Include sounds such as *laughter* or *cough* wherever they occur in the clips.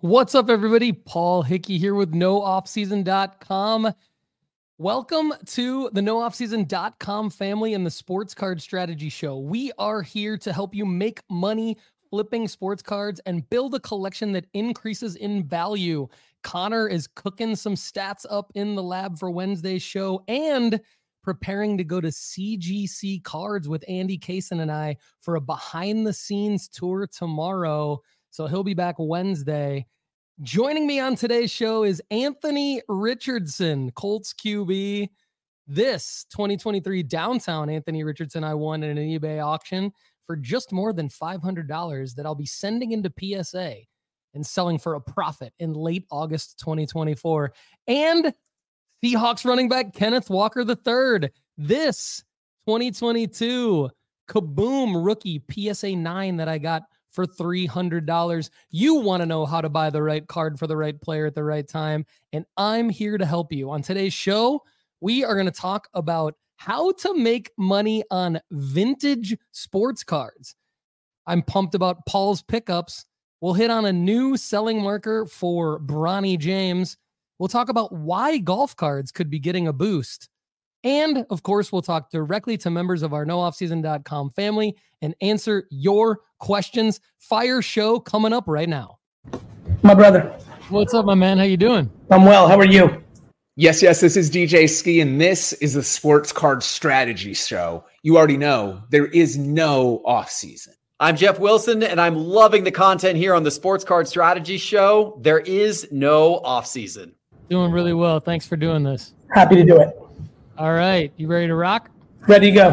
What's up, everybody? Paul Hickey here with NoOffSeason.com. Welcome to the NoOffSeason.com family and the Sports Card Strategy Show. We are here to help you make money flipping sports cards and build a collection that increases in value. Connor is cooking some stats up in the lab for Wednesday's show and preparing to go to CGC Cards with Andy Kaysen and I for a behind the scenes tour tomorrow. So he'll be back Wednesday. Joining me on today's show is Anthony Richardson, Colts QB. This 2023 downtown Anthony Richardson I won in an eBay auction for just more than $500 that I'll be sending into PSA and selling for a profit in late August 2024. And Seahawks running back Kenneth Walker III. This 2022 Kaboom rookie PSA 9 that I got for $300. You want to know how to buy the right card for the right player at the right time. And I'm here to help you. On today's show, we are going to talk about how to make money on vintage sports cards. I'm pumped about Paul's pickups. We'll hit on a new selling marker for Bronny James. We'll talk about why golf cards could be getting a boost. And of course, we'll talk directly to members of our nooffseason.com family and answer your questions. Fire show coming up right now. My brother. What's up, my man? How you doing? I'm well. How are you? Yes, yes, this is DJ Ski, and this is the Sports Card Strategy Show. You already know there is no off season. I'm Jeff Wilson, and I'm loving the content here on the Sports Card Strategy Show. There is no off season. Doing really well. Thanks for doing this. Happy to do it. All right. You ready to rock? Ready to go.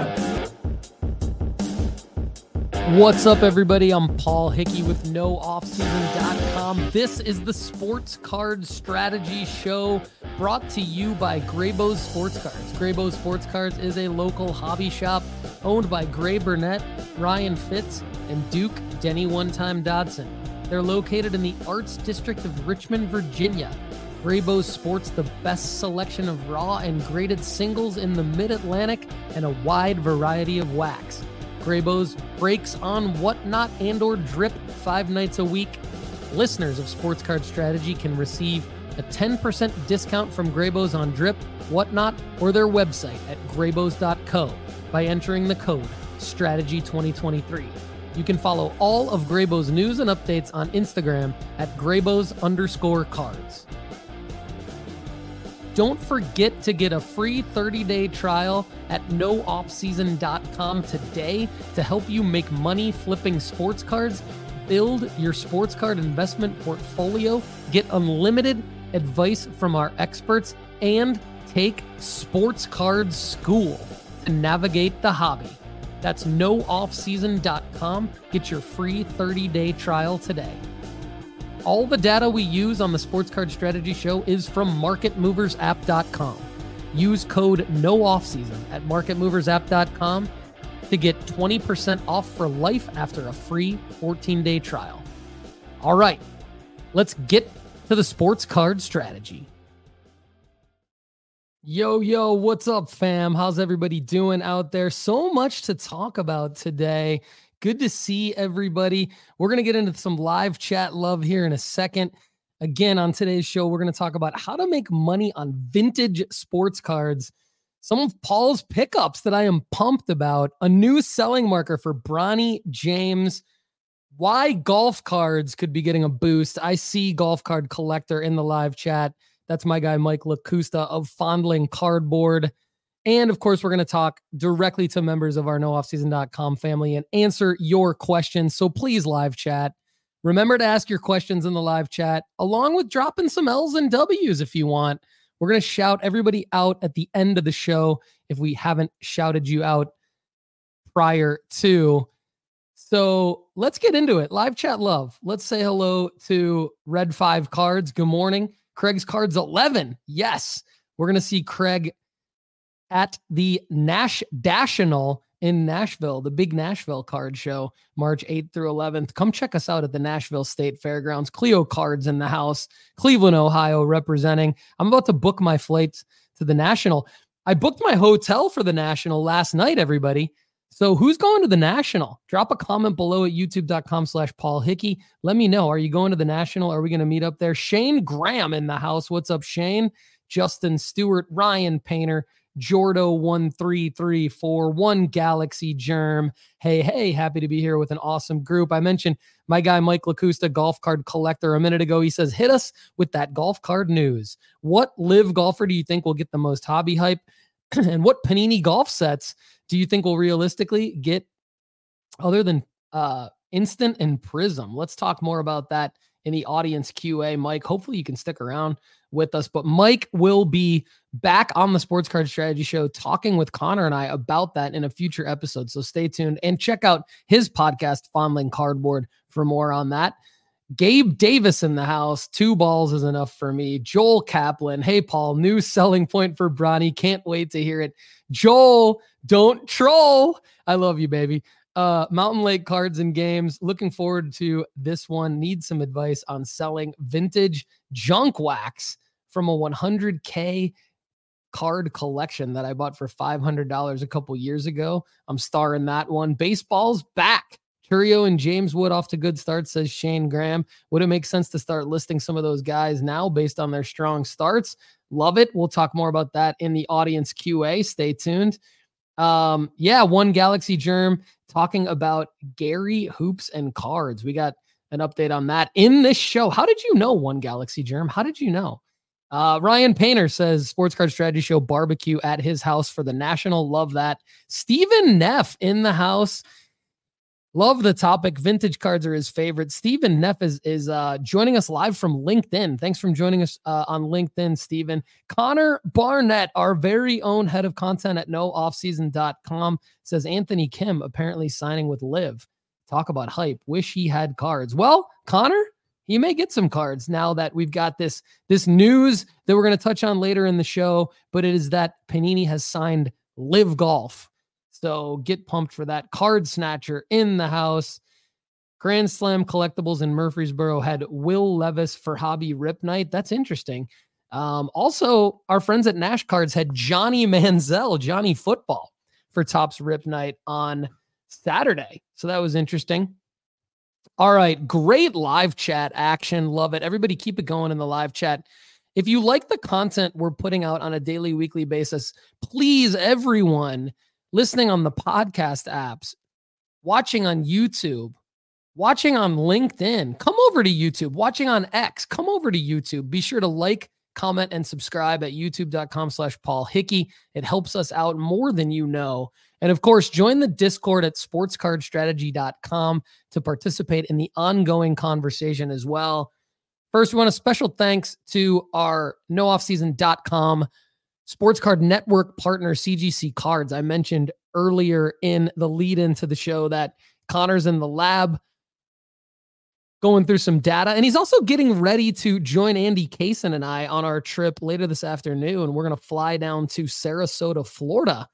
What's up, everybody? I'm Paul Hickey with NoOffSeason.com. This is the Sports Card Strategy Show brought to you by Graybo's Sports Cards. Graybo's Sports Cards is a local hobby shop owned by Gray Burnett, Ryan Fitz, and Duke Denny One Time Dodson. They're located in the Arts District of Richmond, Virginia. Graybo's sports the best selection of raw and graded singles in the mid Atlantic and a wide variety of wax. Graybo's breaks on whatnot and or drip five nights a week. Listeners of Sports Card Strategy can receive a 10% discount from Graybo's on drip, whatnot, or their website at graybos.co by entering the code strategy2023. You can follow all of Graybo's news and updates on Instagram at Graybos underscore cards. Don't forget to get a free 30 day trial at nooffseason.com today to help you make money flipping sports cards, build your sports card investment portfolio, get unlimited advice from our experts, and take sports card school to navigate the hobby. That's nooffseason.com. Get your free 30 day trial today. All the data we use on the Sports Card Strategy Show is from MarketMoversApp.com. Use code NOOFFSEASON at MarketMoversApp.com to get 20% off for life after a free 14 day trial. All right, let's get to the Sports Card Strategy. Yo, yo, what's up, fam? How's everybody doing out there? So much to talk about today. Good to see everybody. We're going to get into some live chat love here in a second. Again, on today's show, we're going to talk about how to make money on vintage sports cards. Some of Paul's pickups that I am pumped about. A new selling marker for Bronny James. why golf cards could be getting a boost. I see golf card collector in the live chat. That's my guy, Mike LaCusta of Fondling Cardboard. And of course, we're going to talk directly to members of our nooffseason.com family and answer your questions. So please, live chat. Remember to ask your questions in the live chat, along with dropping some L's and W's if you want. We're going to shout everybody out at the end of the show if we haven't shouted you out prior to. So let's get into it. Live chat love. Let's say hello to Red Five Cards. Good morning. Craig's Cards 11. Yes. We're going to see Craig at the Nash Dational in Nashville, the big Nashville card show, March 8th through 11th. Come check us out at the Nashville State Fairgrounds. Cleo Cards in the house, Cleveland, Ohio, representing. I'm about to book my flight to the National. I booked my hotel for the National last night, everybody. So who's going to the National? Drop a comment below at youtube.com slash Paul Hickey. Let me know. Are you going to the National? Are we going to meet up there? Shane Graham in the house. What's up, Shane? Justin Stewart, Ryan Painter, Jordo1334, One Galaxy Germ. Hey, hey, happy to be here with an awesome group. I mentioned my guy Mike LaCusta, golf card collector, a minute ago. He says, hit us with that golf card news. What LIV golfer do you think will get the most hobby hype? *clears throat* and what Panini golf sets do you think will realistically get other than uh instant and Prizm? Let's talk more about that in the audience QA. Mike, hopefully you can stick around with us. But Mike will be back on the Sports Card Strategy Show talking with Connor and I about that in a future episode. So stay tuned and check out his podcast, Fondling Cardboard, for more on that. Gabe Davis in the house. Two balls is enough for me. Joel Kaplan. Hey, Paul, new selling point for Bronny. Can't wait to hear it. Joel, don't troll. I love you, baby. Uh, Mountain Lake cards and games. Looking forward to this one. Need some advice on selling vintage junk wax from a 100K card collection that I bought for $500 a couple years ago. I'm starring that one. Baseball's back. Chourio and James Wood off to good starts, says Shane Graham. Would it make sense to start listing some of those guys now based on their strong starts? Love it. We'll talk more about that in the audience QA. Stay tuned. Um, yeah, one Galaxy Germ talking about Gary Hoops and Cards. We got an update on that in this show. How did you know one Galaxy Germ? How did you know? Uh, Ryan Painter says Sports Card Strategy Show barbecue at his house for the National. Love that. Stephen Neff in the house. Love the topic. Vintage cards are his favorite. Stephen Neff is, is uh, joining us live from LinkedIn. Thanks for joining us uh, on LinkedIn, Stephen. Connor Barnett, our very own head of content at nooffseason.com, says Anthony Kim apparently signing with LIV. Talk about hype. Wish he had cards. Well, Connor, he may get some cards now that we've got this this news that we're going to touch on later in the show. But it is that Panini has signed LIV Golf so get pumped for that. Card Snatcher in the house. Grand Slam Collectibles in Murfreesboro had Will Levis for Hobby Rip Night. That's interesting. Um, also, our friends at Nash Cards had Johnny *laughs* Manziel, Johnny Football, for Topps Rip Night on Saturday. So that was interesting. All right, great live chat action. Love it. Everybody keep it going in the live chat. If you like the content we're putting out on a daily, weekly basis, please, everyone, listening on the podcast apps, watching on YouTube, watching on LinkedIn, come over to YouTube, watching on X, come over to YouTube. Be sure to like, comment, and subscribe at youtube.com slash Paul Hickey. It helps us out more than you know. And of course, join the Discord at sportscardstrategy.com to participate in the ongoing conversation as well. First, we want a special thanks to our nooffseason.com Sports Card Network partner CGC Cards. I mentioned earlier in the lead into the show that Connor's in the lab going through some data, and he's also getting ready to join Andy Kaysen and I on our trip later this afternoon. We're going to fly down to Sarasota, Florida,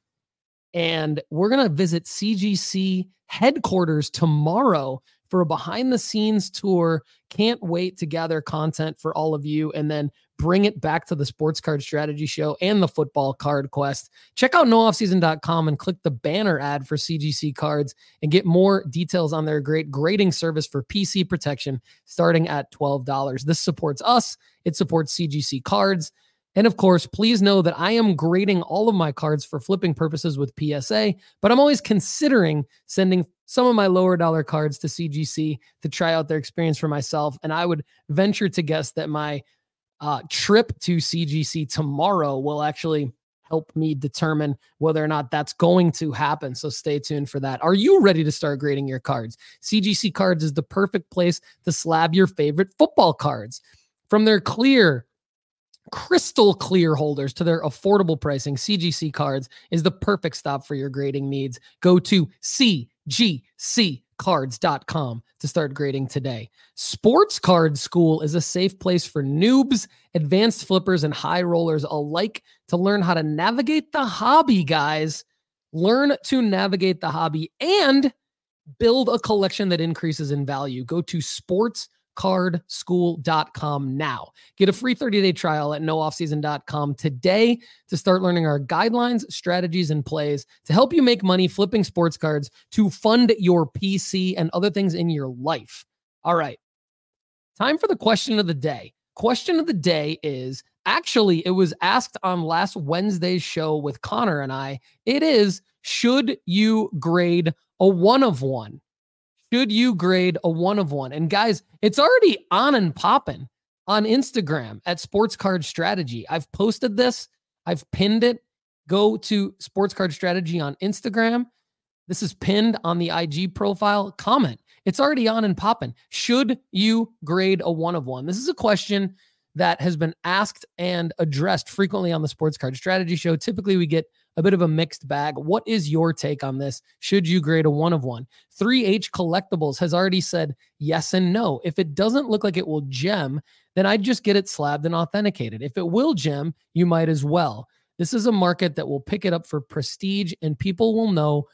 and we're going to visit CGC headquarters tomorrow for a behind the scenes tour. Can't wait to gather content for all of you and then bring it back to the sports card strategy show and the football card quest. Check out nooffseason.com and click the banner ad for CGC cards and get more details on their great grading service for PC protection starting at $12. This supports us, it supports CGC cards. And of course, please know that I am grading all of my cards for flipping purposes with PSA, but I'm always considering sending some of my lower dollar cards to CGC to try out their experience for myself. And I would venture to guess that my uh, trip to CGC tomorrow will actually help me determine whether or not that's going to happen. So stay tuned for that. Are you ready to start grading your cards? CGC Cards is the perfect place to slab your favorite football cards. From their clear, crystal clear holders to their affordable pricing, CGC Cards is the perfect stop for your grading needs. Go to CGC cards.com to start grading today. Sports Card School is a safe place for noobs, advanced flippers, and high rollers alike to learn how to navigate the hobby, guys. Learn to navigate the hobby and build a collection that increases in value. Go to sports cardschool.com now. Get a free 30-day trial at nooffseason.com today to start learning our guidelines, strategies, and plays to help you make money flipping sports cards to fund your PC and other things in your life. All right. Time for the question of the day. Question of the day is actually it was asked on last Wednesday's show with Connor and I. It is should you grade a 1 of 1? Should you grade a one of one? And guys, it's already on and popping on Instagram at Sports Card Strategy. I've posted this, I've pinned it. Go to Sports Card Strategy on Instagram. This is pinned on the IG profile. Comment. It's already on and popping. Should you grade a one of one? This is a question that has been asked and addressed frequently on the Sports Card Strategy Show. Typically, we get a bit of a mixed bag. What is your take on this? Should you grade a one of one? 3H Collectibles has already said yes and no. If it doesn't look like it will gem, then I'd just get it slabbed and authenticated. If it will gem, you might as well. This is a market that will pick it up for prestige and people will know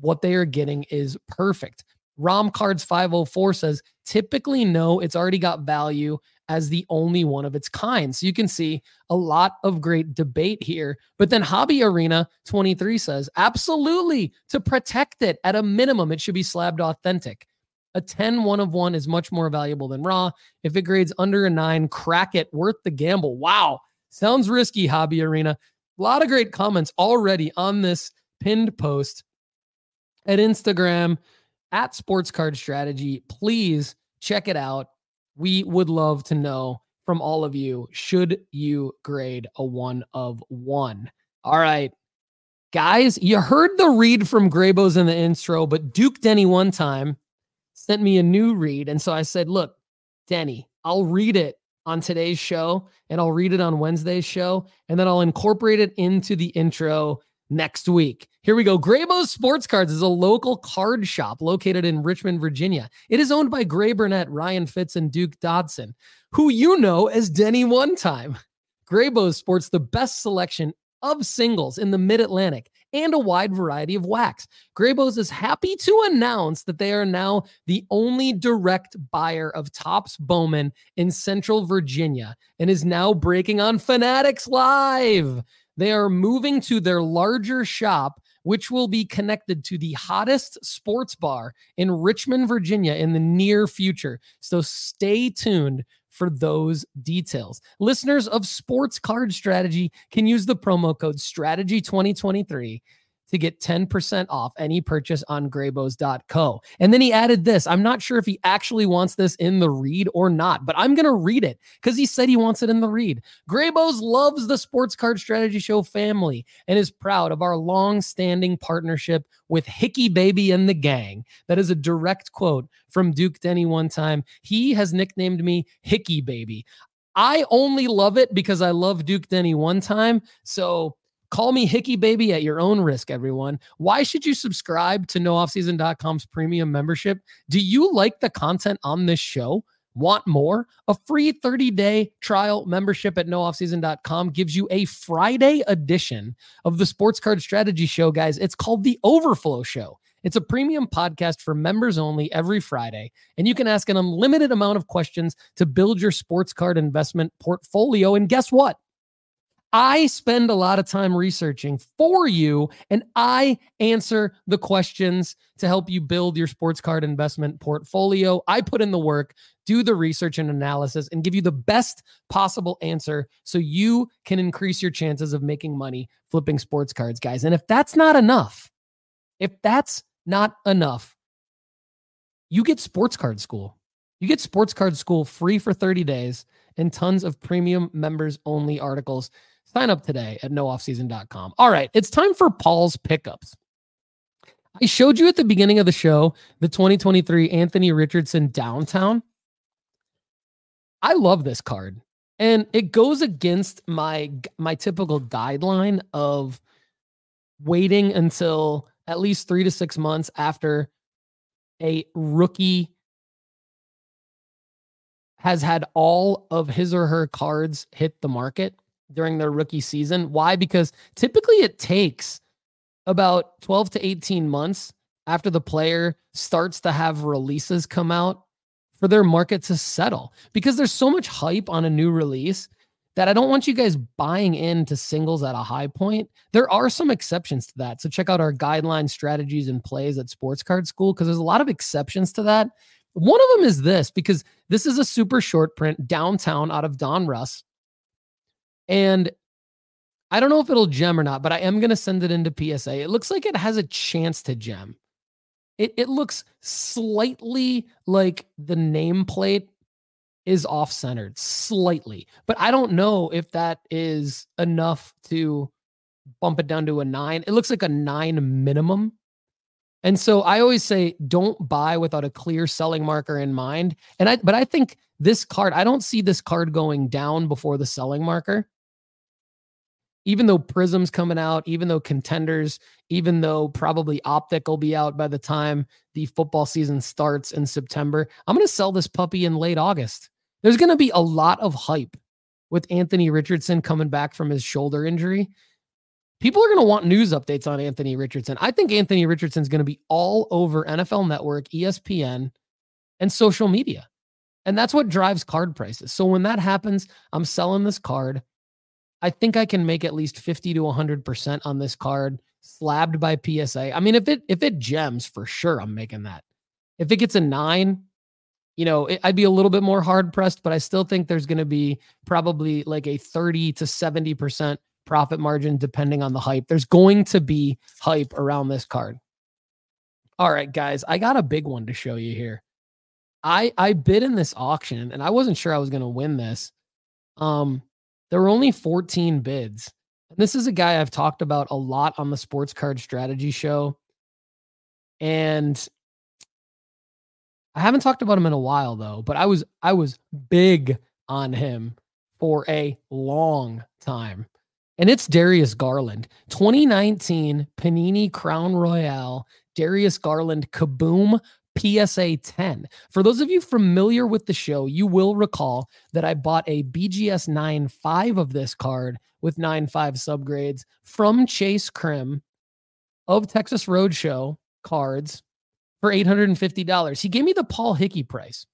what they are getting is perfect. Rom Cards 504 says typically no, it's already got value as the only one of its kind. So you can see a lot of great debate here. But then Hobby Arena 23 says absolutely to protect it at a minimum, it should be slabbed authentic. A 10 one of one is much more valuable than raw. If it grades under a nine, crack it, worth the gamble. Wow. Sounds risky, Hobby Arena. A lot of great comments already on this pinned post at Instagram at Sports Card Strategy. Please check it out we would love to know from all of you should you grade a one of one? All right. Guys, you heard the read from Graybos in the intro, but Duke Denny one time sent me a new read. And so I said, look, Denny, I'll read it on today's show and I'll read it on Wednesday's show and then I'll incorporate it into the intro next week. Here we go. Graybo's Sports Cards is a local card shop located in Richmond, Virginia. It is owned by Gray Burnett, Ryan Fitz, and Duke Dodson, who you know as Denny One Time. Graybo's sports the best selection of singles in the Mid Atlantic and a wide variety of wax. Graybo's is happy to announce that they are now the only direct buyer of Topps Bowman in Central Virginia and is now breaking on Fanatics Live. They are moving to their larger shop, which will be connected to the hottest sports bar in Richmond, Virginia in the near future. So stay tuned for those details. Listeners of Sports Card Strategy can use the promo code Strategy 2023 to get 10% off any purchase on graybos.co. And then he added this. I'm not sure if he actually wants this in the read or not, but I'm going to read it because he said he wants it in the read. Graybos loves the Sports Card Strategy Show family and is proud of our long standing partnership with Hickey Baby and the gang. That is a direct quote from Duke Denny one time. He has nicknamed me Hickey Baby. I only love it because I love Duke Denny one time. So Call me Hickey Baby at your own risk, everyone. Why should you subscribe to nooffseason.com's premium membership? Do you like the content on this show? Want more? A free 30 day trial membership at nooffseason.com gives you a Friday edition of the Sports Card Strategy Show, guys. It's called The Overflow Show. It's a premium podcast for members only every Friday, and you can ask an unlimited amount of questions to build your sports card investment portfolio. And guess what? I spend a lot of time researching for you and I answer the questions to help you build your sports card investment portfolio. I put in the work do the research and analysis, and give you the best possible answer so you can increase your chances of making money flipping sports cards, guys. And if that's not enough, if that's not enough, you get Sports Card School. You get Sports Card School free for 30 days and tons of premium members only articles. Sign up today at nooffseason.com. All right, it's time for Paul's pickups. I showed you at the beginning of the show the 2023 Anthony Richardson downtown. I love this card. And it goes against my my typical guideline of waiting until at least 3 to 6 months after a rookie has had all of his or her cards hit the market during their rookie season. Why? Because typically it takes about 12 to 18 months after the player starts to have releases come out for their market to settle because there's so much hype on a new release that I don't want you guys buying into singles at a high point. There are some exceptions to that. So check out our guideline strategies and plays at Sports Card School because there's a lot of exceptions to that. One of them is this because this is a super short print downtown out of Donruss. And I don't know if it'll gem or not, but I am going to send it into PSA. It looks like it has a chance to gem. It, it looks slightly like the nameplate is off centered, slightly. But I don't know if that is enough to bump it down to a nine. It looks like a nine minimum. And so I always say don't buy without a clear selling marker in mind. And I but I think this card, I don't see this card going down before the selling marker. Even though Prizm's coming out, even though contenders, even though probably Optic will be out by the time the football season starts in September, I'm going to sell this puppy in late August. There's going to be a lot of hype with Anthony Richardson coming back from his shoulder injury people are going to want news updates on Anthony Richardson. I think Anthony Richardson is going to be all over NFL Network, ESPN, and social media. And that's what drives card prices. So when that happens, I'm selling this card. I think I can make at least 50 to 100% on this card slabbed by PSA. I mean, if it if it gems for sure, I'm making that. If it gets a 9, you know, it, I'd be a little bit more hard pressed, but I still think there's going to be probably like a 30 to 70% profit margin depending on the hype. There's going to be hype around this card. All right, guys, I got a big one to show you here. I I bid in this auction and I wasn't sure I was going to win this. Um there were only 14 bids. And this is a guy I've talked about a lot on the Sports Card Strategy show. And I haven't talked about him in a while though, but I was I was big on him for a long time and it's Darius Garland. 2019 Panini Crown Royale, Darius Garland Kaboom PSA 10. For those of you familiar with the show, you will recall that I bought a BGS 9.5 of this card with 9.5 subgrades from Chase Krim of Texas Roadshow cards for $850. He gave me the Paul Hickey price.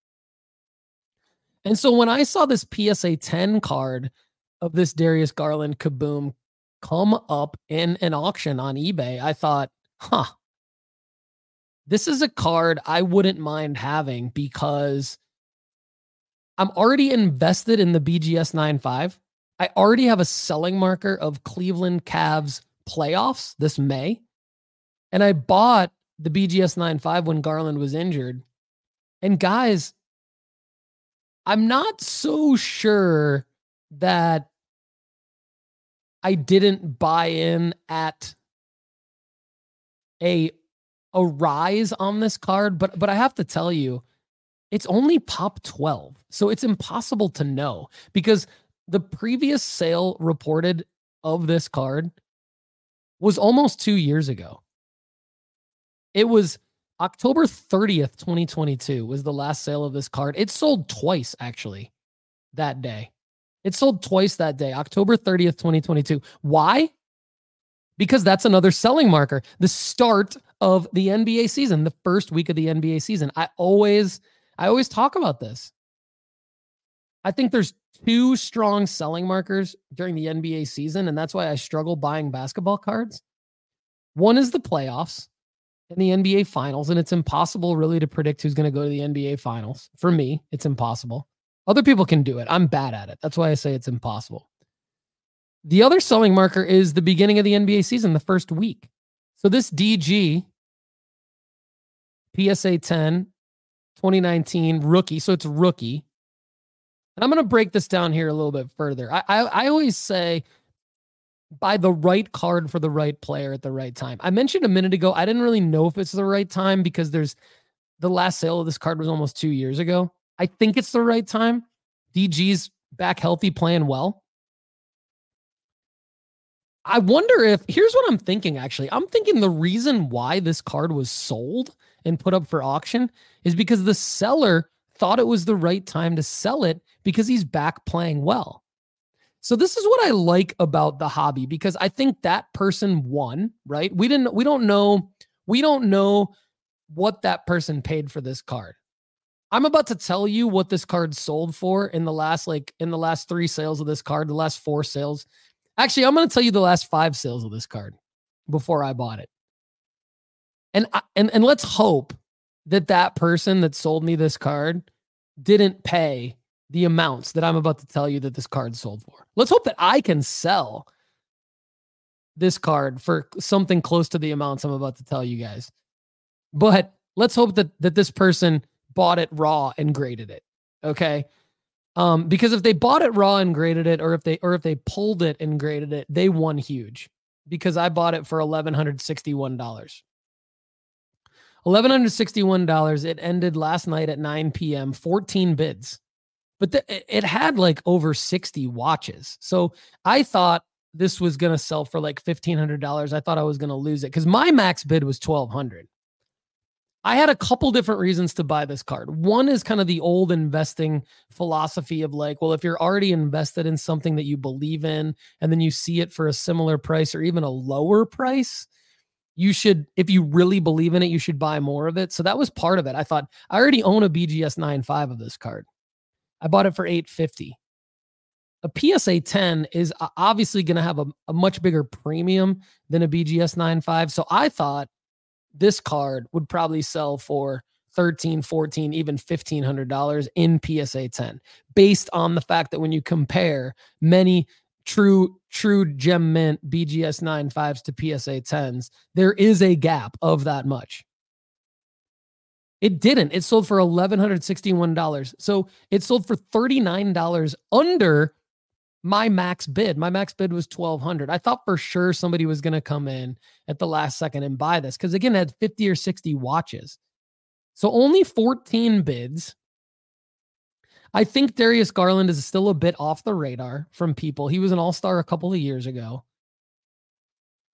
And so when I saw this PSA 10 card of this Darius Garland kaboom come up in an auction on eBay, I thought, huh, this is a card I wouldn't mind having because I'm already invested in the BGS 9.5. I already have a selling marker of Cleveland Cavs playoffs this May. And I bought the BGS 9.5 when Garland was injured. And guys, I'm not so sure that I didn't buy in at a a rise on this card, but but I have to tell you, it's only pop 12. So it's impossible to know because the previous sale reported of this card was almost 2 years ago. It was October 30th, 2022 was the last sale of this card. It sold twice actually that day. It sold twice that day, October 30th, 2022. Why? Because that's another selling marker. The start of the NBA season, the first week of the NBA season. I always I always talk about this. I think there's two strong selling markers during the NBA season and that's why I struggle buying basketball cards. One is the playoffs and the NBA finals, and it's impossible really to predict who's going to go to the NBA finals. For me, it's impossible. Other people can do it. I'm bad at it. That's why I say it's impossible. The other selling marker is the beginning of the NBA season, the first week. So this DG PSA 10 2019 rookie. So it's rookie. And I'm going to break this down here a little bit further. I, I, I always say buy the right card for the right player at the right time. I mentioned a minute ago, I didn't really know if it's the right time because there's the last sale of this card was almost two years ago. I think it's the right time. DG's back healthy, playing well. I wonder if here's what I'm thinking actually. I'm thinking the reason why this card was sold and put up for auction is because the seller thought it was the right time to sell it because he's back playing well. So this is what I like about the hobby because I think that person won, right? We didn't we don't know we don't know what that person paid for this card. I'm about to tell you what this card sold for in the last like in the last 3 sales of this card, the last 4 sales. Actually, I'm going to tell you the last 5 sales of this card before I bought it. And and and let's hope that that person that sold me this card didn't pay the amounts that I'm about to tell you that this card sold for. Let's hope that I can sell this card for something close to the amounts I'm about to tell you guys. But let's hope that that this person bought it raw and graded it. Okay? Um because if they bought it raw and graded it or if they or if they pulled it and graded it, they won huge because I bought it for $1161. $1,161. It ended last night at 9 p.m., 14 bids, but the, it had like over 60 watches. So I thought this was going to sell for like $1,500. I thought I was going to lose it because my max bid was 1200 I had a couple different reasons to buy this card. One is kind of the old investing philosophy of like, well, if you're already invested in something that you believe in and then you see it for a similar price or even a lower price, you should, if you really believe in it, you should buy more of it. So that was part of it. I thought I already own a BGS 9.5 of this card. I bought it for 850. A PSA 10 is obviously going to have a, a much bigger premium than a BGS 9.5. So I thought this card would probably sell for 13 14 even $1500 in psa 10 based on the fact that when you compare many true true gem mint BGS 9.5s to PSA 10s, there is a gap of that much. It didn't. It sold for $1,161. So it sold for $39 under my max bid. My max bid was 1200. I thought for sure somebody was going to come in at the last second and buy this because again, it had 50 or 60 watches. So only 14 bids I think Darius Garland is still a bit off the radar from people. He was an all star a couple of years ago.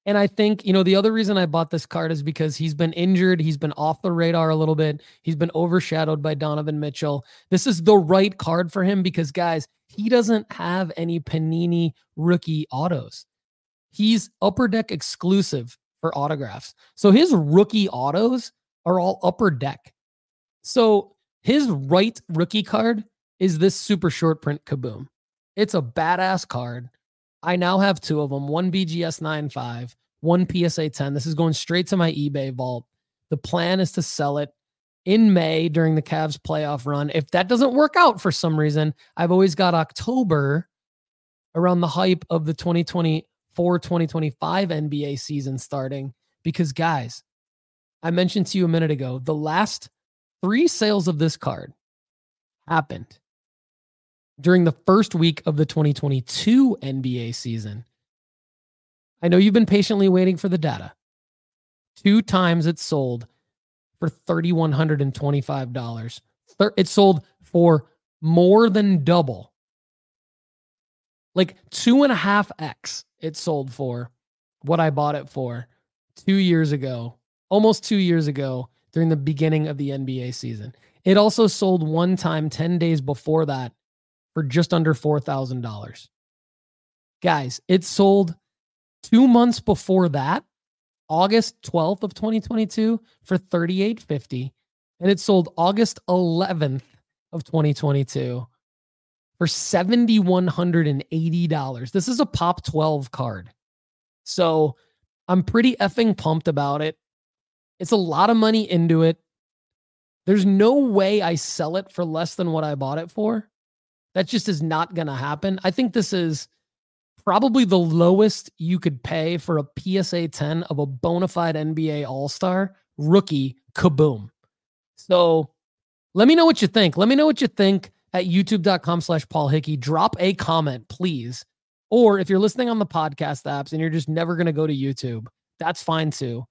And I think, you know, the other reason I bought this card is because he's been injured. He's been off the radar a little bit. He's been overshadowed by Donovan Mitchell. This is the right card for him because, guys, he doesn't have any Panini rookie autos. He's upper deck exclusive for autographs. So his rookie autos are all upper deck. So his right rookie card is this super short print kaboom. It's a badass card. I now have two of them one BGS 9.5, one PSA 10. This is going straight to my eBay vault. The plan is to sell it in May during the Cavs playoff run. If that doesn't work out for some reason, I've always got October around the hype of the 2024 2025 NBA season starting. Because, guys, I mentioned to you a minute ago, the last three sales of this card happened during the first week of the 2022 NBA season. I know you've been patiently waiting for the data. Two times it sold for $3,125. It sold for more than double. Like two and a half X it sold for what I bought it for two years ago, almost two years ago during the beginning of the NBA season. It also sold one time 10 days before that for just under $4,000. Guys, it sold two months before that, August 12th of 2022 for 38.50 and it sold August 11th of 2022 for $7180. This is a pop 12 card. So, I'm pretty effing pumped about it. It's a lot of money into it. There's no way I sell it for less than what I bought it for. That just is not going to happen. I think this is probably the lowest you could pay for a PSA 10 of a bona fide NBA All Star rookie kaboom. So let me know what you think. Let me know what you think at youtube.com slash Paul Hickey. Drop a comment, please. Or if you're listening on the podcast apps and you're just never going to go to YouTube, that's fine too.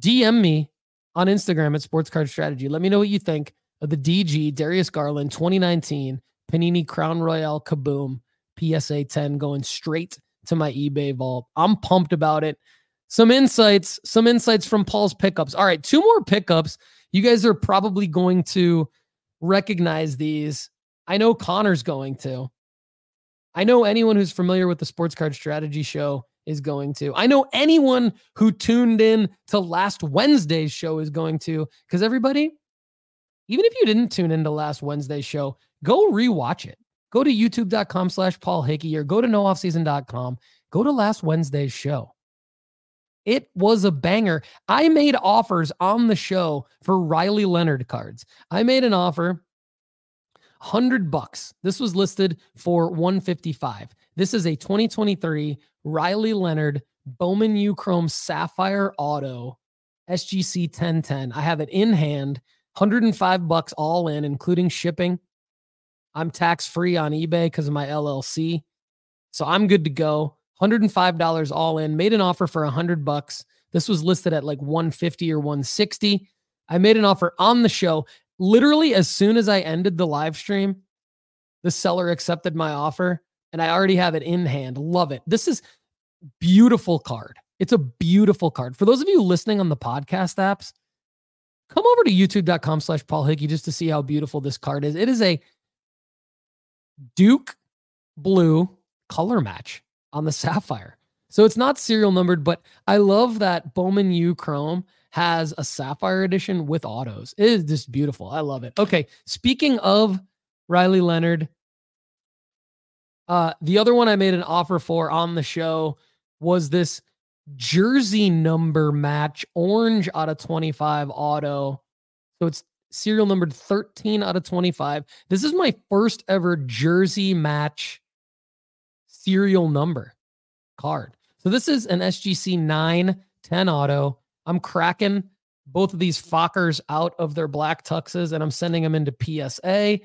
DM me on Instagram at Sports Card Strategy. Let me know what you think of the DG Darius Garland 2019 Panini Crown Royale Kaboom PSA 10 going straight to my eBay vault. I'm pumped about it. Some insights, some insights from Paul's pickups. All right, two more pickups. You guys are probably going to recognize these. I know Connor's going to. I know anyone who's familiar with the Sports Card Strategy Show is going to. I know anyone who tuned in to last Wednesday's show is going to, because everybody, even if you didn't tune into last Wednesday's show, go rewatch it. Go to youtube.com slash Paul Hickey or go to nooffseason.com. Go to last Wednesday's show. It was a banger. I made offers on the show for Riley Leonard cards. I made an offer 100 bucks. This was listed for 155. This is a 2023 Riley Leonard Bowman U Chrome Sapphire Auto SGC 1010. I have it in hand, 105 bucks all in, including shipping. I'm tax free on eBay because of my LLC. So I'm good to go. $105 all in. Made an offer for 100 bucks. This was listed at like 150 or 160. I made an offer on the show. Literally, as soon as I ended the live stream, the seller accepted my offer and I already have it in hand. Love it. This is beautiful card. It's a beautiful card. For those of you listening on the podcast apps, come over to youtube.com slash Paul Hickey just to see how beautiful this card is. It is a Duke blue color match on the *laughs* sapphire. So it's not serial numbered, but I love that Bowman U Chrome has a sapphire edition with autos. It is just beautiful. I love it. Okay, speaking of Riley Leonard, uh, the other one I made an offer for on the show was this jersey number match, orange out of 25 auto. So it's serial numbered 13 out of 25. This is my first ever jersey match serial number card. So this is an SGC 910 auto. I'm cracking both of these Fockers out of their black tuxes and I'm sending them into PSA.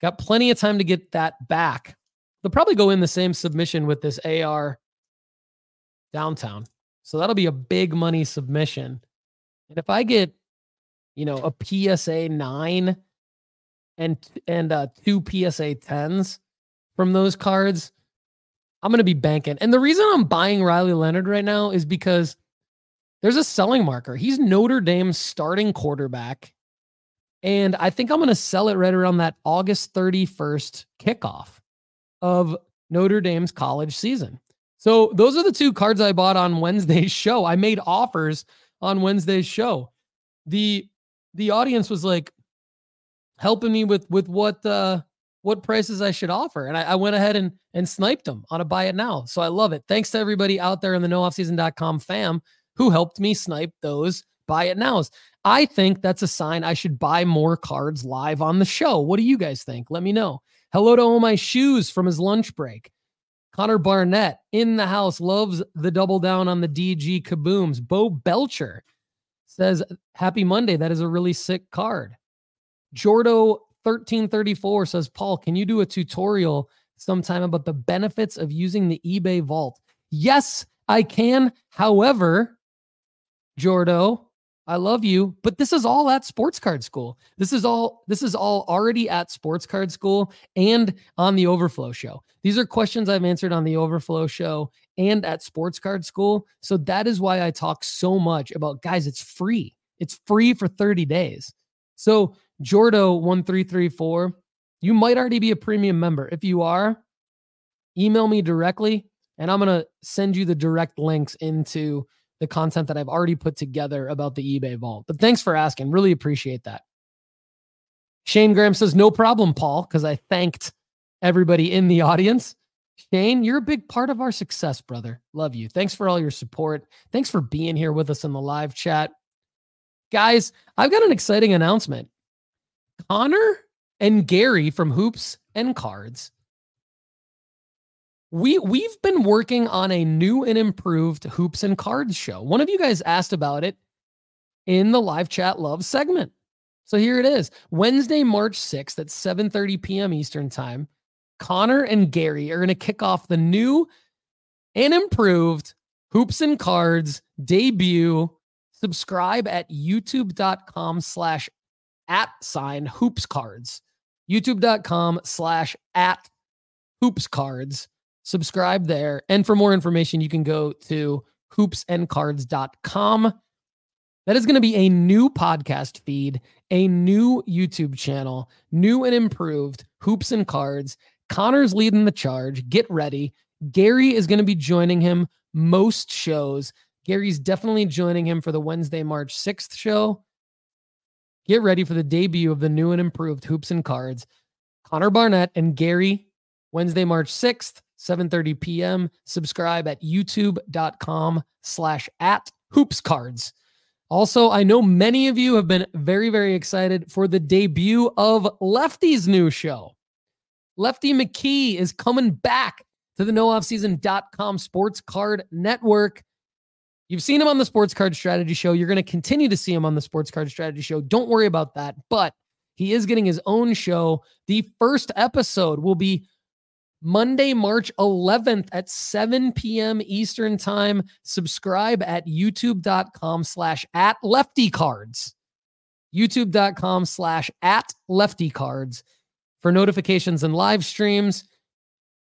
Got plenty of time to get that back. They'll probably go in the same submission with this AR downtown. So that'll be a big money submission. And if I get you know, a PSA 9 and and uh two PSA 10s from those cards, I'm going to be banking. And the reason I'm buying Riley Leonard right now is because there's a selling marker. He's Notre Dame's starting quarterback. And I think I'm going to sell it right around that August 31st kickoff of Notre Dame's college season. So those are the two cards I bought on Wednesday's *laughs* show. I made offers on Wednesday's show. The the audience was like helping me with with what uh what prices I should offer. And I, I, went ahead and and sniped them on a buy it now. So I love it. Thanks to everybody out there in the nooffseason.com fam who helped me snipe those buy it nows. I think that's a sign I should buy more cards live on the show. What do you guys think? Let me know. Hello to all my shoes from his lunch break. Connor Barnett in the house loves the double down on the DG kabooms. Bo Belcher says, Happy Monday. That is a really sick card. Jordo 1334 says, Paul, can you do a tutorial sometime about the benefits of using the eBay vault? Yes, I can. However, Jordo, I love you, but this is all at sports card school. This is all this is all already at sports card school and on the overflow show. These are questions I've answered on the overflow show and at sports card school. So that is why I talk so much about guys, it's free. It's free for 30 days. So Jordo1334, you might already be a premium member. If you are, email me directly and I'm to send you the direct links into the content that I've already put together about the eBay vault. But thanks for asking. Really appreciate that. Shane Graham says, no problem, Paul, because I thanked everybody in the audience. Shane, you're a big part of our success, brother. Love you. Thanks for all your support. Thanks for being here with us in the live chat. Guys, I've got an exciting announcement. Connor and Gary from Hoops and Cards. We we've been working on a new and improved Hoops and Cards show. One of you guys asked about it in the live chat love segment. So here it is. Wednesday, March 6th at 7:30 p.m. Eastern Time. Connor and Gary are going to kick off the new and improved Hoops and Cards debut. Subscribe at youtube.com slash at sign hoops cards. YouTube.com slash at hoops cards. Subscribe there. And for more information, you can go to hoopsandcards.com. That is going to be a new podcast feed, a new YouTube channel, new and improved hoops and cards. Connor's leading the charge. Get ready. Gary is going to be joining him most shows. Gary's definitely joining him for the Wednesday, March 6th show. Get ready for the debut of the new and improved Hoops and Cards. Connor Barnett and Gary, Wednesday, March 6th, 7:30 p.m. Subscribe at youtube.com slash at hoops cards. Also, I know many of you have been very, very excited for the debut of Lefty's new show. Lefty McKee is coming back to the nooffseason.com sports card network. You've seen him on the Sports Card Strategy Show. You're going to continue to see him on the Sports Card Strategy Show. Don't worry about that. But he is getting his own show. The first episode will be Monday, March 11th at 7 p.m. Eastern Time. Subscribe at youtube.com slash at lefty cards. YouTube.com slash at lefty cards for notifications and live streams.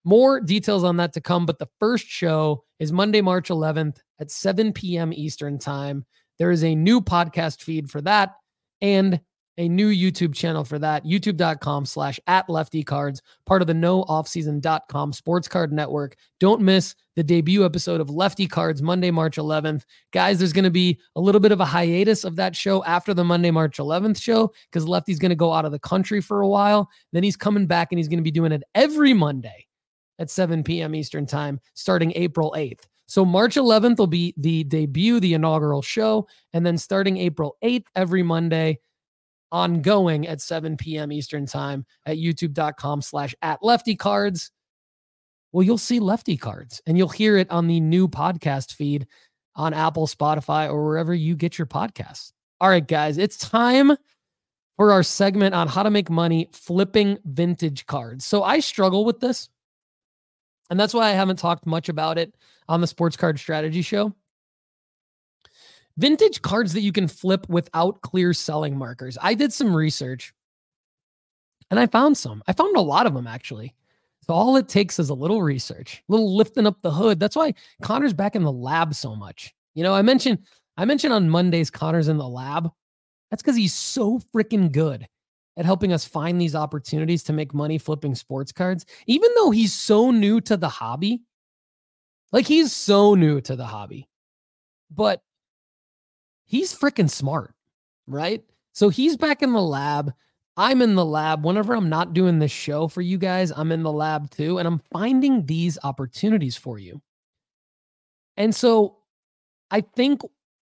More details on that to come, but the first show is Monday, March 11th at 7 p.m. Eastern Time. There is a new podcast feed for that and a new YouTube channel for that. YouTube.com slash at lefty cards, part of the no offseason.com sports card network. Don't miss the debut episode of Lefty Cards Monday, March 11th. Guys, there's going to be a little bit of a hiatus of that show after the Monday, March 11th show because Lefty's going to go out of the country for a while. Then he's coming back and he's going to be doing it every Monday at 7 p.m. Eastern Time starting April 8th. So March 11th will be the debut, the inaugural show, and then starting April 8th every Monday, ongoing at 7 p.m. Eastern Time at youtube.com slash at lefty cards. Well, you'll see lefty cards and you'll hear it on the new podcast feed on Apple, Spotify, or wherever you get your podcasts. All right, guys, it's time for our segment on how to make money flipping vintage cards. So I struggle with this. And that's why I haven't talked much about it on the Sports Card Strategy Show. Vintage cards that you can flip without clear selling markers. I did some research and I found some. I found a lot of them actually. So all it takes is a little research, a little lifting up the hood. That's why Connor's back in the lab so much. You know, I mentioned I mentioned on Mondays Connor's in the lab. That's because he's so freaking good at helping us find these opportunities to make money flipping sports cards, even though he's so new to the hobby. Like he's so new to the hobby, but he's freaking smart, right? So he's back in the lab. I'm in the lab. Whenever I'm not doing this show for you guys, I'm in the lab too, and I'm finding these opportunities for you. And so I think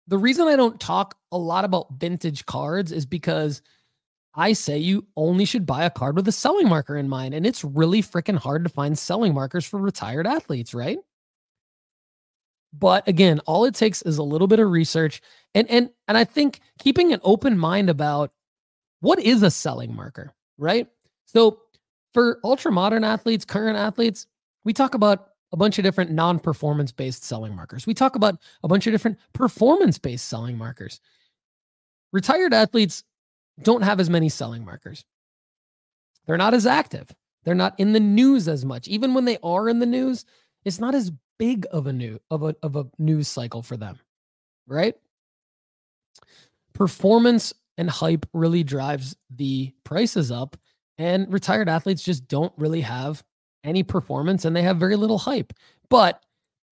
the reason I don't talk a lot about vintage cards is because I say you only should buy a card with a selling marker in mind. And it's really freaking hard to find selling markers for retired athletes, right? But again, all it takes is a little bit of research and and and I think keeping an open mind about what is a selling marker, right? So for ultra modern athletes, current athletes, we talk about a bunch of different non-performance based selling markers. We talk about a bunch of different performance based selling markers. Retired athletes don't have as many selling markers. They're not as active. They're not in the news as much. Even when they are in the news, it's not as big of a new of a of a news cycle for them. Right? Performance and hype really drives the prices up and retired athletes just don't really have any performance and they have very little hype. But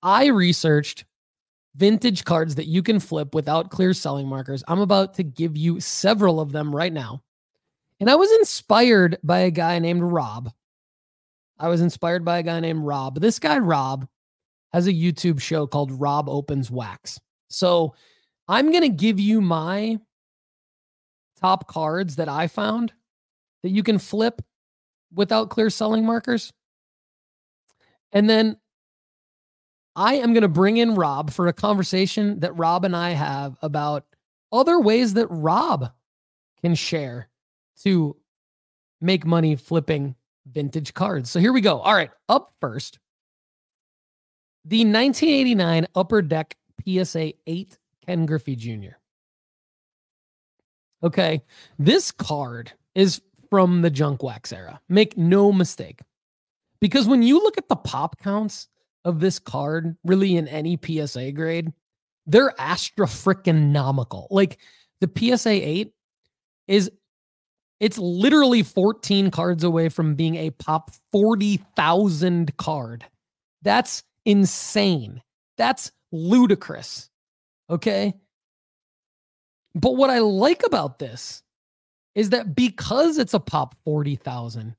I researched vintage cards that you can flip without clear selling markers. I'm about to give you several of them right now. And I was inspired by a guy named Rob. I was inspired by a guy named Rob. This guy, Rob, has a YouTube show called Rob Opens Wax. So I'm going to give you my top cards that I found that you can flip without clear selling markers. And then I am going to bring in Rob for a conversation that Rob and I have about other ways that Rob can share to make money flipping vintage cards. So here we go. All right, up first, the 1989 Upper Deck PSA 8 Ken Griffey Jr. Okay, this card is from the junk wax era. Make no mistake. Because when you look at the pop counts of this card, really in any PSA grade, they're astra freaking nomical. Like the PSA 8 is it's literally 14 cards away from being a pop 40,000 card. That's insane. That's ludicrous. Okay. But what I like about this is that because it's a pop 40,000,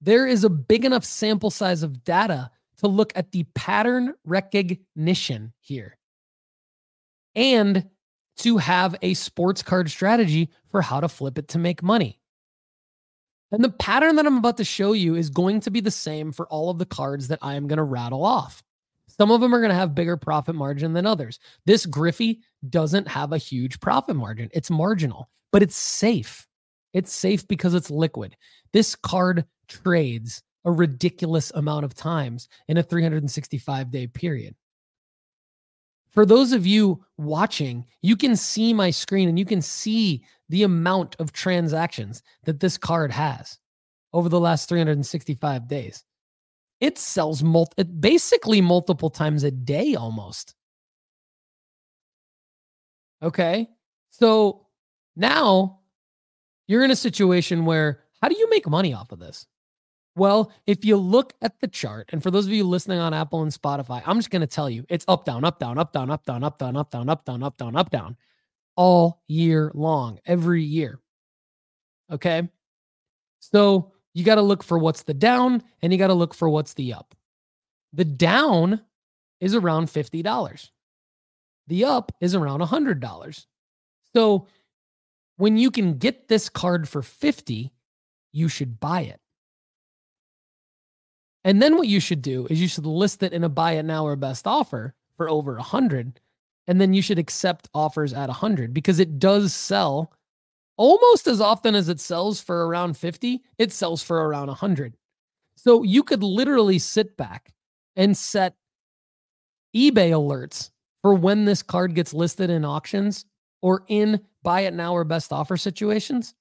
there is a big enough sample size of data to look at the pattern recognition here and to have a sports card strategy for how to flip it to make money. And the pattern that I'm about to show you is going to be the same for all of the cards that I am going to rattle off. Some of them are going to have bigger profit margin than others. This Griffey doesn't have a huge profit margin. It's marginal, but it's safe. It's safe because it's liquid. This card trades a ridiculous amount of times in a 365 day period. For those of you watching, you can see my screen and you can see the amount of transactions that this card has over the last 365 days. It sells mul- basically multiple times a day almost. Okay. So now you're in a situation where how do you make money off of this? Well, if you look at the chart, and for those of you listening on Apple and Spotify, I'm just going to tell you it's up, down, up, down, up, down, up, down, up, down, up, down, up, down, up, down, up, down, all year long, every year. Okay. So you got to look for what's the down and you got to look for what's the up. The down is around $50. The up is around $100. So when you can get this card for 50, you should buy it. And then what you should do is you should list it in a buy it now or best offer for over a hundred. And then you should accept offers at a hundred because it does sell almost as often as it sells for around 50, it sells for around a hundred. So you could literally sit back and set eBay alerts for when this card gets listed in auctions or in buy it now or best offer situations.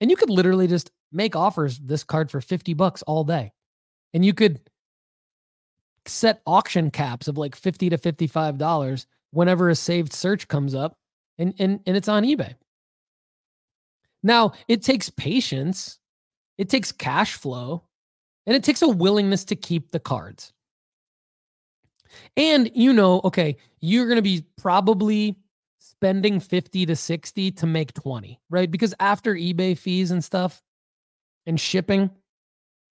And you could literally just make offers this card for 50 bucks all day and you could set auction caps of like 50 to 55 dollars whenever a saved search comes up and, and and it's on ebay. Now it takes patience it takes cash flow and it takes a willingness to keep the cards. And you know okay you're going to be probably spending 50 to 60 to make 20 right? Because after ebay fees and stuff and shipping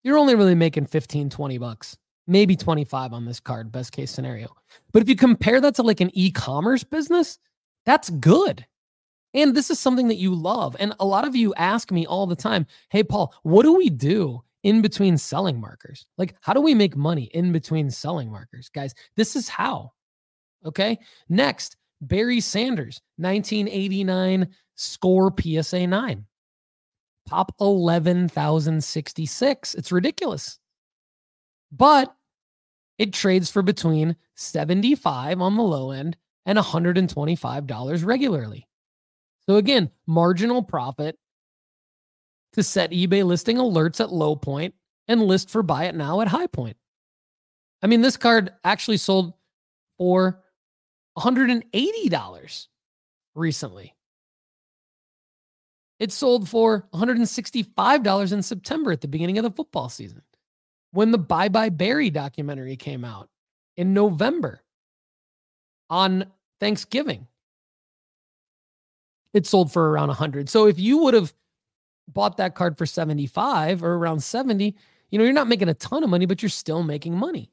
you're only really making 15, 20 bucks, maybe 25 on this card, best case scenario. But if you compare that to like an e commerce business, that's good. And this is something that you love. And a lot of you ask me all the time, hey, Paul, what do we do in between selling markers? Like, how do we make money in between selling markers? Guys, this is how. Okay. Next, Barry Sanders, 1989 score PSA 9 pop 11,066. It's ridiculous. But it trades for between 75 on the low end and $125 regularly. So again, marginal profit to set eBay listing alerts at low point and list for buy it now at high point. I mean, this card actually sold for $180 recently. It sold for $165 in September at the beginning of the football season when the Bye Bye Barry documentary came out in November on Thanksgiving. It sold for around 100. So if you would have bought that card for 75 or around 70, you know, you're not making a ton of money, but you're still making money.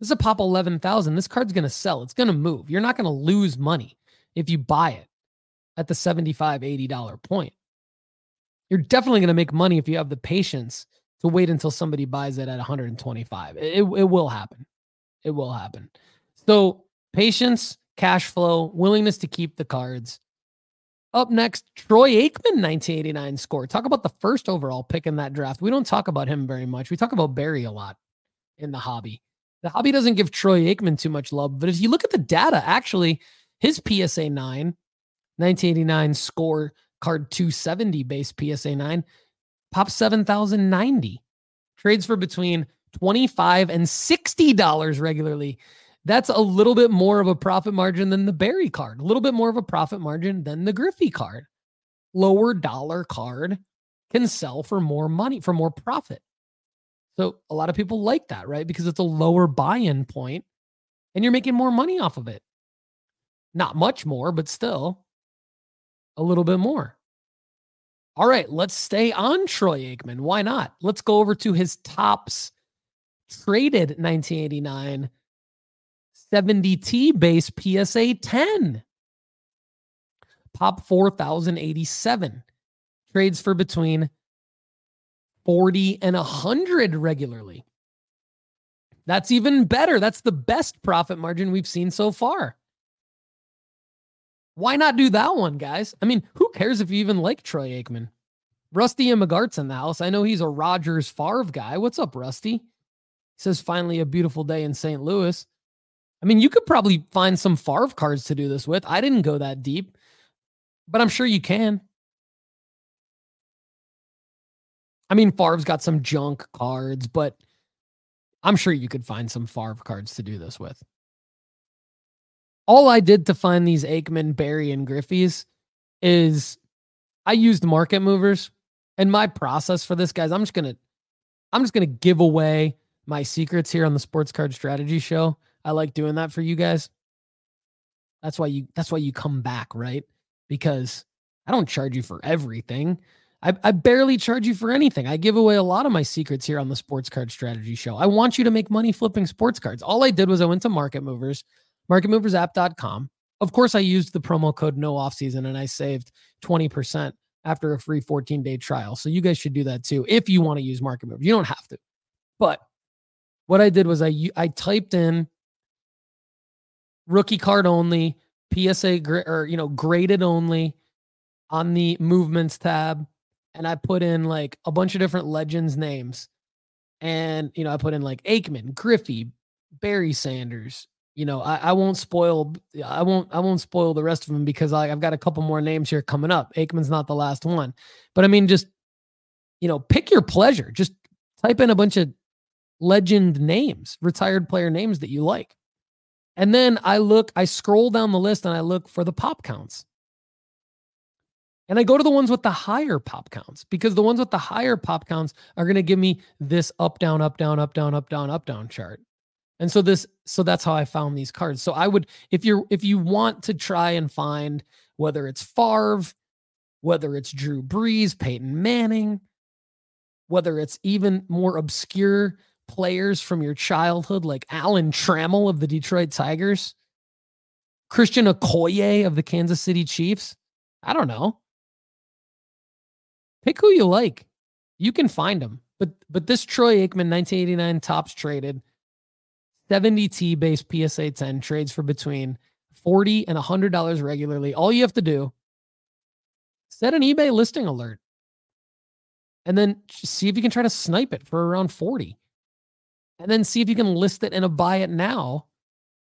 This is a pop 11,000. This card's going to sell. It's going to move. You're not going to lose money if you buy it at the 75 $80 point. You're definitely going to make money if you have the patience to wait until somebody buys it at 125. It, it, it will happen. It will happen. So, patience, cash flow, willingness to keep the cards. Up next, Troy Aikman, 1989 score. Talk about the first overall pick in that draft. We don't talk about him very much. We talk about Barry a lot in the hobby. The hobby doesn't give Troy Aikman too much love, but if you look at the data, actually, his PSA 9, 1989 score, card 270 base PSA 9, pop 7,090. Trades for between 25 and $60 regularly. That's a little bit more of a profit margin than the Barry card, a little bit more of a profit margin than the Griffey card. Lower dollar card can sell for more money, for more profit. So a lot of people like that, right? Because it's a lower buy in point and you're making more money off of it. Not much more, but still a little bit more. All right, let's stay on Troy Aikman. Why not? Let's go over to his Topps traded 1989 70T base PSA 10. Pop 4087. Trades for between 40 and 100 regularly. That's even better. That's the best profit margin we've seen so far. Why not do that one, guys? I mean, who cares if you even like Troy Aikman? Rusty and McGart's in the house. I know he's a Rodgers Favre guy. What's up, Rusty? He says, finally a beautiful day in St. Louis. I mean, you could probably find some Favre cards to do this with. I didn't go that deep, but I'm sure you can. I mean, Favre's got some junk cards, but I'm sure you could find some Favre cards to do this with. All I did to find these Aikman, Barry, and Griffeys is I used market movers. And my process for this, guys, I'm just gonna I'm just gonna give away my secrets here on the Sports Card Strategy Show. I like doing that for you guys. That's why you that's why you come back, right? Because I don't charge you for everything. I, I barely charge you for anything. I give away a lot of my secrets here on the Sports Card Strategy Show. I want you to make money flipping sports cards. All I did was I went to Market Movers, marketmoversapp.com. Of course, I used the promo code no offseason and I saved 20% after a free 14 day trial. So you guys should do that too if you want to use Market Movers. You don't have to. But what I did was I I typed in rookie card only, PSA or you know graded only on the movements tab and I put in like a bunch of different legends names. And, you know, I put in like Aikman, Griffey, Barry Sanders. You know, I, I won't spoil I won't I won't spoil the rest of them because I, I've got a couple more names here coming up. Aikman's not the last one. But I mean, just you know, pick your pleasure. Just type in a bunch of legend names, retired player names that you like. And then I look, I scroll down the list and I look for the pop counts. And I go to the ones with the higher pop counts because the ones with the higher pop counts are going to give me this up, down, up, down, up, down, up, down, up, down chart. And so this, so that's how I found these cards. So I would, if you're, if you want to try and find whether it's Favre, whether it's Drew Brees, Peyton Manning, whether it's even more obscure players from your childhood, like Alan Trammell of the Detroit Tigers, Christian Okoye of the Kansas City Chiefs. I don't know. Pick who you like. You can find them. But but this Troy Aikman 1989 Topps traded 70T based PSA 10 trades for between 40 and $100 regularly. All you have to do set an eBay listing alert and then see if you can try to snipe it for around 40. And then see if you can list it in a buy it now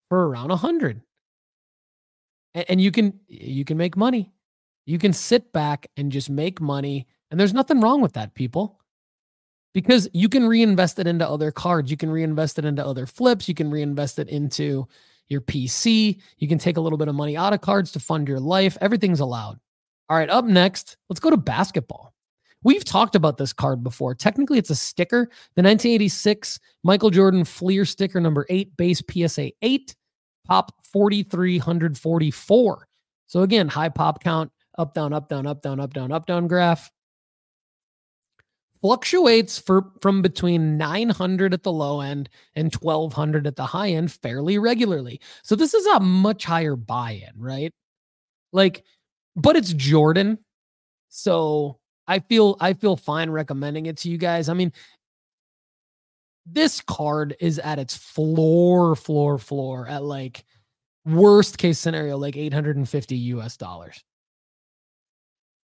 for around 100. And, and you can you can make money. You can sit back and just make money and there's nothing wrong with that, people, because you can reinvest it into other cards. You can reinvest it into other flips. You can reinvest it into your PC. You can take a little bit of money out of cards to fund your life. Everything's allowed. All right, up next, let's go to basketball. We've talked about this card before. Technically, it's a sticker. The 1986 Michael Jordan Fleer sticker number eight, base PSA 8, pop 4,344. So, again, high pop count, up, down, up, down, up, down, up, down, up, down graph fluctuates for from between 900 at the low end and 1200 at the high end fairly regularly. So this is a much higher buy-in, right? Like but it's Jordan. So I feel I feel fine recommending it to you guys. I mean, this card is at its floor, floor, floor at like worst case scenario, like 850 US dollars.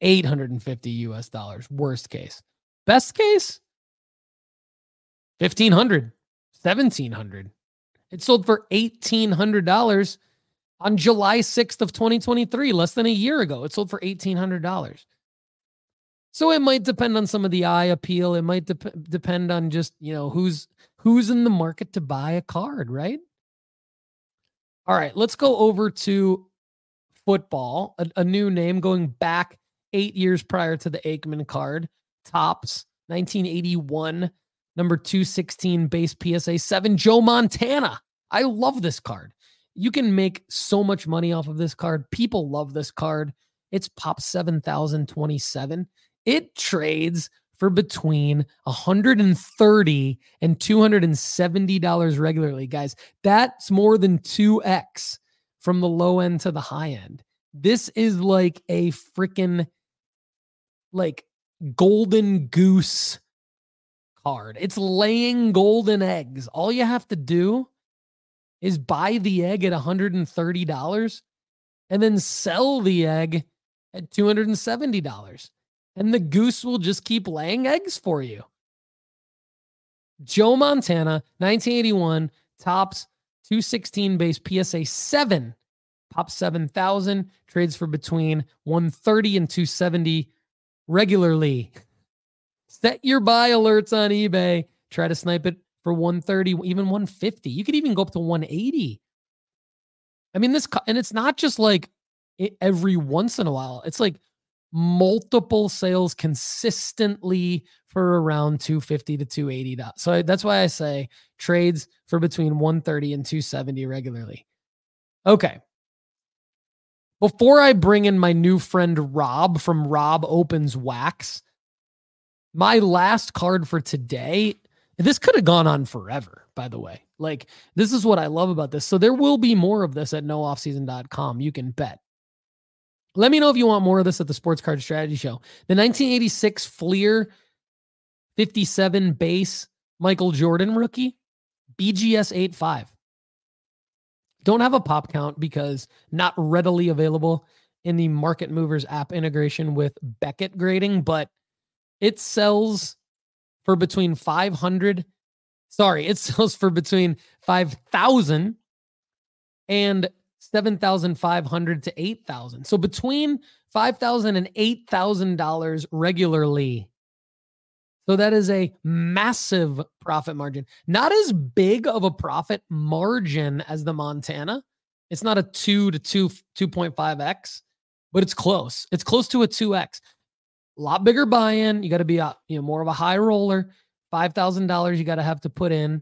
850 US dollars, worst case. Best case, 1500, 1700. It sold for $1,800 on July 6th of 2023, less than a year ago. It sold for $1,800. So it might depend on some of the eye appeal. It might de- depend on just, you know, who's who's in the market to buy a card, right? All right, let's go over to football, a, a new name going back 8 years prior to the Aikman card. Topps 1981 number 216 base PSA 7 Joe Montana. I love this card. You can make so much money off of this card. People love this card. It's pop 7027. It trades for between 130 and 270 dollars regularly, guys. That's more than 2x from the low end to the high end. This is like a freaking like golden goose card. It's laying golden eggs. All you have to do is buy the egg at $130 and then sell the egg at $270 and the goose will just keep laying eggs for you. Joe Montana, 1981, Topps 216 base PSA 7, pop 7,000, trades for between 130 and 270 regularly. Set your buy alerts on eBay. Try to snipe it for 130, even 150. You could even go up to 180. I mean, this, and it's not just like every once in a while, it's like multiple sales consistently for around 250 to 280 so that's why i say trades for between 130 and 270 regularly okay before i bring in my new friend rob from rob opens wax my last card for today this could have gone on forever by the way like this is what i love about this so there will be more of this at nooffseason.com you can bet let me know if you want more of this at the Sports Card Strategy Show. The 1986 Fleer 57 base Michael Jordan rookie, BGS 85. Don't have a pop count because not readily available in the Market Movers app integration with Beckett grading, but it sells for between 500 sorry, it *laughs* sells for between 5,000 and 7,500 to 8,000. So between 5,000 and 8,000 dollars regularly. So that is a massive profit margin. Not as big of a profit margin as the Montana. It's not a 2 to 2 2.5x, but it's close. It's close to a 2x. A lot bigger buy-in. You got to be a, you know, more of a high roller. $5,000 you got to have to put in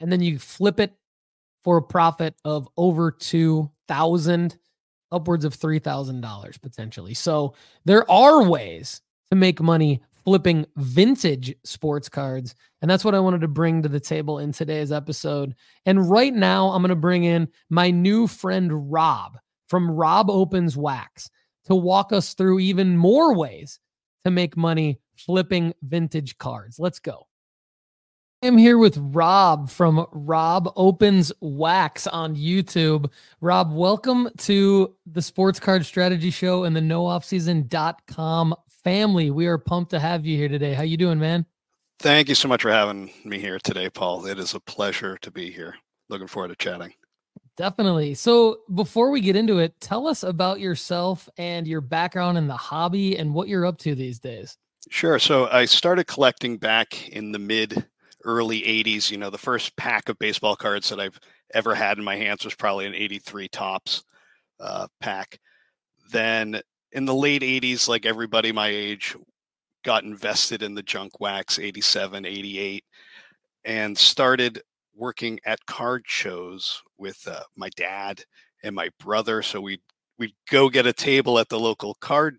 and then you flip it for a profit of over 2000 upwards of $3000 potentially so there are ways to make money flipping vintage sports cards and that's what i wanted to bring to the table in today's episode. And right now i'm going to bring in my new friend rob from rob opens wax to walk us through even more ways to make money flipping vintage cards. Let's go. I'm here with Rob from Rob Opens Wax on YouTube. Rob, welcome to the Sports Card Strategy Show and the nooffseason.com family. We are pumped to have you here today. How you doing, man? Thank you so much for having me here today, Paul. It is a pleasure to be here. Looking forward to chatting. Definitely. So, before we get into it, tell us about yourself and your background in the hobby and what you're up to these days. Sure. So, I started collecting back in the mid early 80s. You know, the first pack of baseball cards that I've ever had in my hands was probably an 83 Topps uh, pack. Then in the late 80s, like everybody my age, got invested in the junk wax 87, 88, and started working at card shows with uh, my dad and my brother. So we we'd go get a table at the local card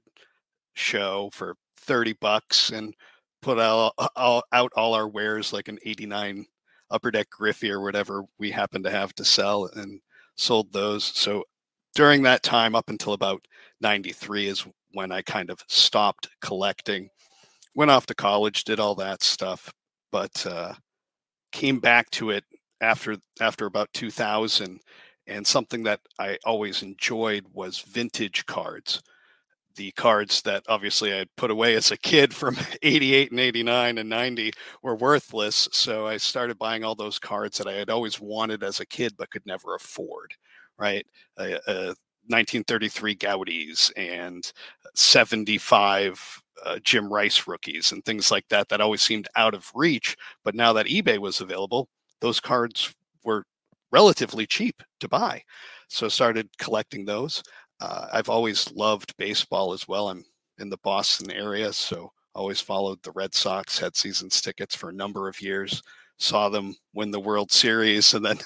show for 30 bucks and put all, all, out all our wares like an 89 upper deck Griffey or whatever we happened to have to sell and sold those. So during that time up until about 93 is when I kind of stopped collecting. Went off to college, did all that stuff, but uh, came back to it after after about 2000 and something that I always enjoyed was vintage cards. The cards that obviously I'd put away as a kid from *laughs* 88 and 89 and 90 were worthless. So I started buying all those cards that I had always wanted as a kid but could never afford, right? Uh, uh, 1933 Goudeys and 75 uh, Jim Rice rookies and things like that that always seemed out of reach. But now that eBay was available, those cards were relatively cheap to buy. So started collecting those. Uh, I've always loved baseball as well. I'm in the Boston area, so always followed the Red Sox, had seasons tickets for a number of years, saw them win the World Series, and then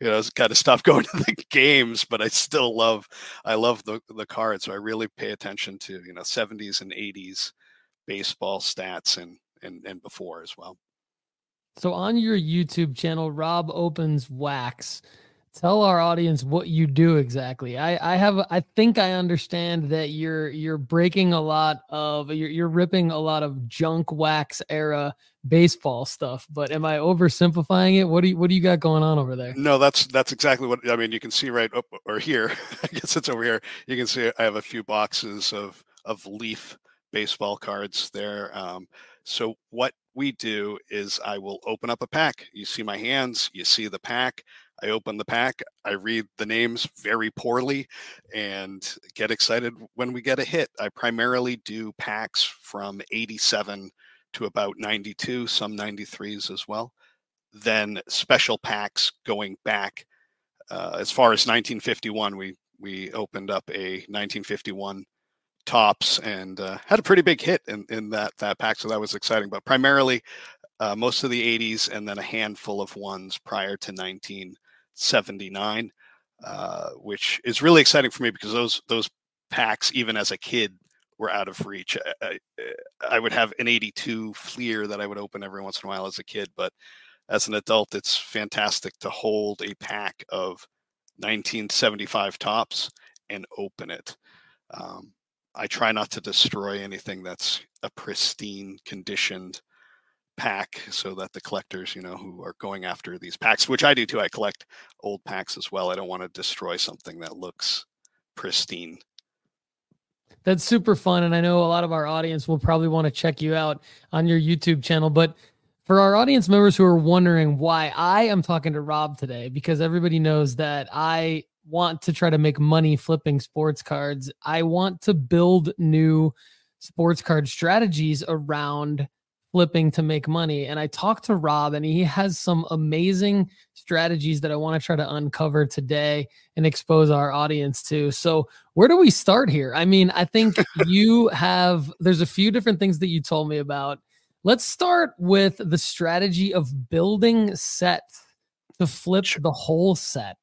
you know kind of stopped going to the games. But I still love I love the the cards, so I really pay attention to you know 70s and 80s baseball stats and and and before as well. So on your YouTube channel, Rob opens wax. Tell our audience what you do exactly. I, I have I think I understand that you're you're breaking a lot of you're you're ripping a lot of junk wax era baseball stuff, but am I oversimplifying it? What do you what do you got going on over there? No, that's that's exactly what I mean. You can see right up or here. *laughs* I guess it's over here. You can see I have a few boxes of of leaf baseball cards there. Um, so what we do is I will open up a pack. You see my hands, you see the pack. I open the pack, I read the names very poorly and get excited when we get a hit. I primarily do packs from 87 to about 92, some 93s as well. Then special packs going back uh, as far as 1951. We we opened up a 1951 Topps and uh, had a pretty big hit in, in that that pack, so that was exciting. But primarily, uh, most of the 80s and then a handful of ones prior to 1979, uh, which is really exciting for me because those those packs, even as a kid, were out of reach. I, I, would have an 82 Fleer that I would open every once in a while as a kid, but as an adult, it's fantastic to hold a pack of 1975 Topps and open it. Um, I try not to destroy anything that's a pristine conditioned pack so that the collectors, you know, who are going after these packs, which I do too, I collect old packs as well. I don't want to destroy something that looks pristine. That's super fun. And I know a lot of our audience will probably want to check you out on your YouTube channel. But for our audience members who are wondering why I am talking to Rob today, because everybody knows that I want to try to make money flipping sports cards. I want to build new sports card strategies around flipping to make money. And I talked to Rob, and he has some amazing strategies that I want to try to uncover today and expose our audience to. So, where do we start here? I mean, I think *laughs* you have, there's a few different things that you told me about. Let's start with the strategy of building sets to flip the whole set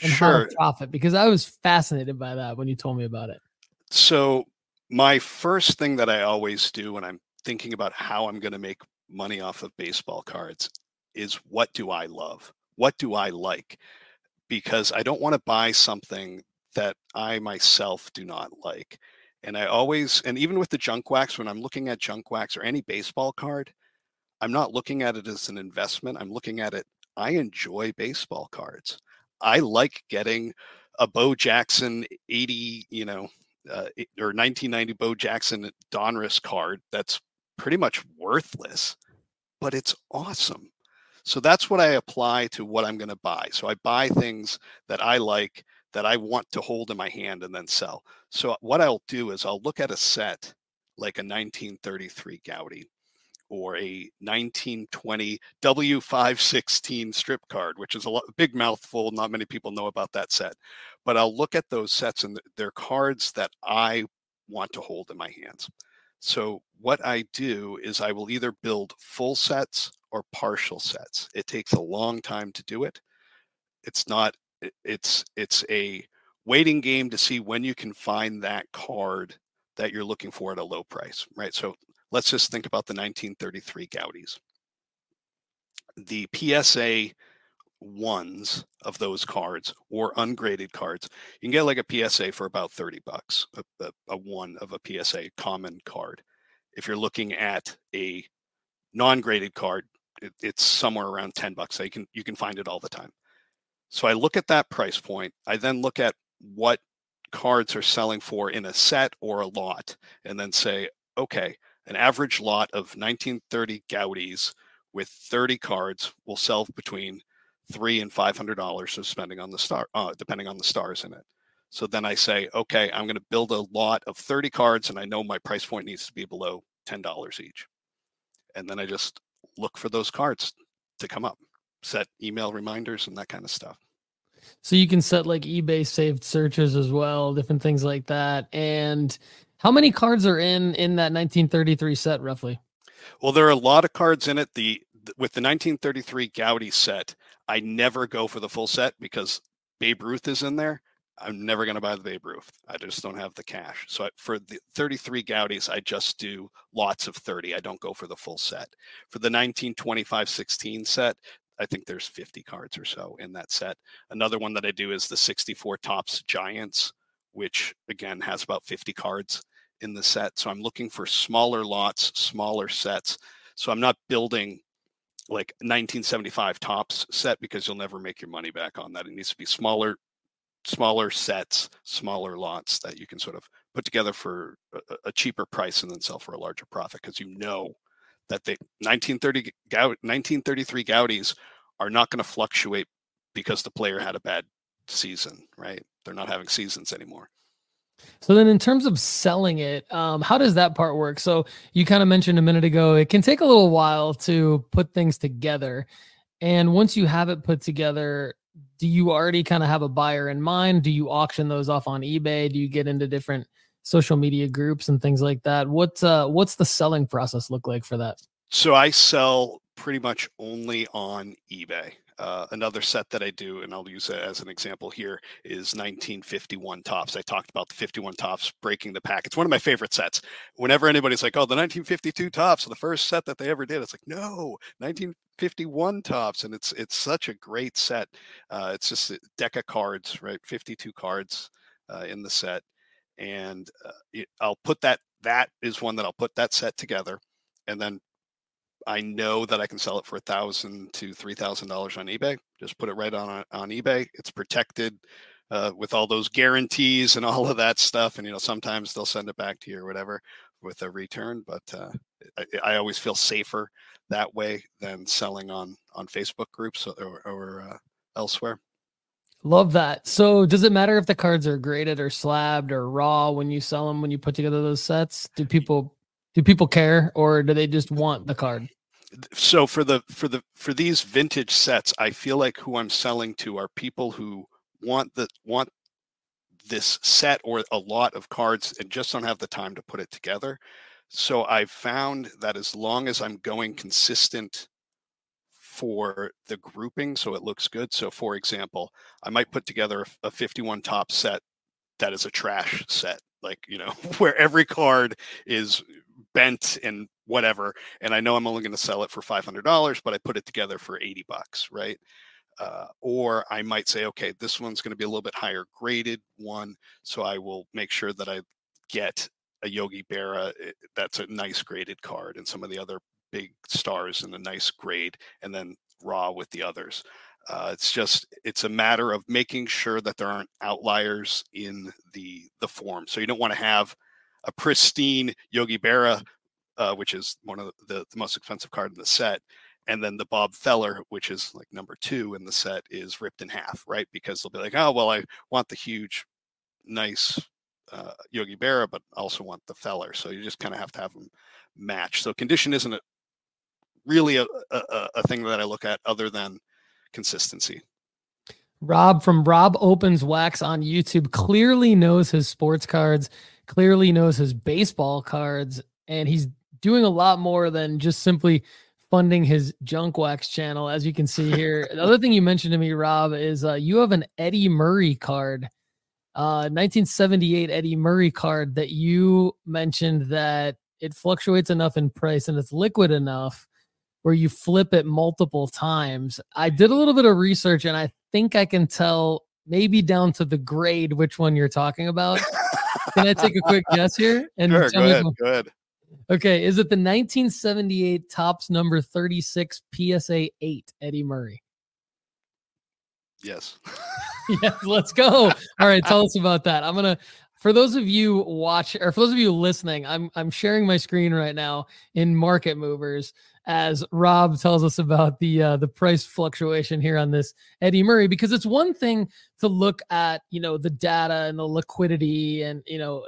and sure. profit because I was fascinated by that when you told me about it. So, my first thing that I always do when I'm thinking about how I'm going to make money off of baseball cards is what do I love? What do I like? Because I don't want to buy something that I myself do not like. And I always, and even with the junk wax, when I'm looking at junk wax or any baseball card, I'm not looking at it as an investment. I'm looking at it, I enjoy baseball cards. I like getting a Bo Jackson 80, you know, uh, or 1990 Bo Jackson Donruss card that's pretty much worthless, but it's awesome. So that's what I apply to what I'm going to buy. So I buy things that I like that I want to hold in my hand and then sell. So uh, what I'll do is I'll look at a set like a 1933 Goudey or a 1920 W516 strip card, which is a lot, big mouthful. Not many people know about that set, but I'll look at those sets and they're cards that I want to hold in my hands. So what I do is I will either build full sets or partial sets. It takes a long time to do it. It's not it's it's a waiting game to see when you can find that card that you're looking for at a low price, right? So let's just think about the 1933 Goudeys. The PSA ones of those cards or ungraded cards, you can get like a PSA for about 30 bucks, a, a, a one of a PSA common card. If you're looking at a non-graded card, it, it's somewhere around 10 bucks. So you can you can find it all the time. So I look at that price point. I then look at what cards are selling for in a set or a lot, and then say, okay, an average lot of 1930 Goudeys with 30 cards will sell between three and five hundred dollars, of spending on the star, uh, depending on the stars in it. So then I say, okay, I'm going to build a lot of 30 cards, and I know my price point needs to be below $10 each. And then I just look for those cards to come up, set email reminders and that kind of stuff. So you can set like eBay saved searches as well, different things like that. And how many cards are in in that 1933 set roughly? Well, there are a lot of cards in it. The with the 1933 Goudey set, I never go for the full set because Babe Ruth is in there. I'm never going to buy the Babe Ruth. I just don't have the cash. So I, for the 33 Goudeys, I just do lots of 30. I don't go for the full set. For the 1925 16 set, I think there's 50 cards or so in that set. Another one that I do is the 64 Topps Giants, which again has about 50 cards in the set. So I'm looking for smaller lots, smaller sets. So I'm not building like 1975 Topps set because you'll never make your money back on that. It needs to be smaller, smaller sets, smaller lots that you can sort of put together for a, a cheaper price and then sell for a larger profit because you know that the 1930 1933 Goudeys are not going to fluctuate because the player had a bad season, right? They're not having seasons anymore. So then, in terms of selling it, um, how does that part work? So you kind of mentioned a minute ago, it can take a little while to put things together, and once you have it put together, do you already kind of have a buyer in mind? Do you auction those off on eBay? Do you get into different social media groups and things like that? What's uh, what's the selling process look like for that? So I sell pretty much only on eBay. Uh, another set that I do, and I'll use it as an example here, is 1951 Topps. I talked about the 51 Topps breaking the pack. It's one of my favorite sets. Whenever anybody's like, "Oh, the 1952 Topps, the first set that they ever did," it's like, no, 1951 Topps," and it's it's such a great set. Uh, it's just a deck of cards, right? 52 cards uh, in the set, and uh, it, I'll put that. That is one that I'll put that set together, and then I know that I can sell it for a thousand to three thousand dollars on eBay. Just put it right on on eBay. It's protected uh, with all those guarantees and *laughs* all of that stuff. And you know, sometimes they'll send it back to you or whatever with a return. But uh, I, I, always feel safer that way than selling on on Facebook groups or, or uh, elsewhere. Love that. So, does it matter if the cards are graded or slabbed or raw when you sell them? When you put together those sets, do people do people care or do they just want the card? So for the for the for these vintage sets, I feel like who I'm selling to are people who want the want this set or a lot of cards and just don't have the time to put it together. So I've found that as long as I'm going consistent for the grouping so it looks good. So for example, I might put together a 51 top set that is a trash set like you know *laughs* where every card is bent and whatever and i know i'm only going to sell it for $500 but i put it together for 80 bucks right uh, or i might say okay this one's going to be a little bit higher graded one so i will make sure that i get a yogi berra eh, that's a nice graded card and some of the other big stars in a nice grade and then raw with the others uh, it's just it's a matter of making sure that there aren't outliers in the the form. So you don't want to have a pristine Yogi Berra, uh, which is one of the, the most expensive card in the set, and then the Bob Feller, which is like number two in the set, is ripped in half, right? Because they'll be like, oh well, I want the huge, nice uh, Yogi Berra, but also want the Feller. So you just kind of have to have them match. So condition isn't really a, a, a thing that I look at other than consistency. Rob from Rob Opens Wax on YouTube clearly knows his sports cards, clearly knows his baseball cards, and he's doing a lot more than just simply funding his junk wax channel. As you can see *laughs* here, the other thing you mentioned to me, Rob, is uh, you have an Eddie Murray card, uh, 1978 Eddie Murray card that you mentioned that it fluctuates enough in price and it's liquid enough where you flip it multiple times. I did a little bit of research and I think I can tell maybe down to the grade which one you're talking about. *laughs* Can I take a quick guess here? And sure, go ahead, go ahead. Okay, is it the 1978 tops number 36 PSA 8 Eddie Murray? Yes. *laughs* yes, let's go. All right, tell us about that. I'm gonna for those of you watch or for those of you listening, I'm I'm sharing my screen right now in Market Movers as Rob tells us about the uh, the price fluctuation here on this Eddie Murray because it's one thing to look at you know the data and the liquidity and you know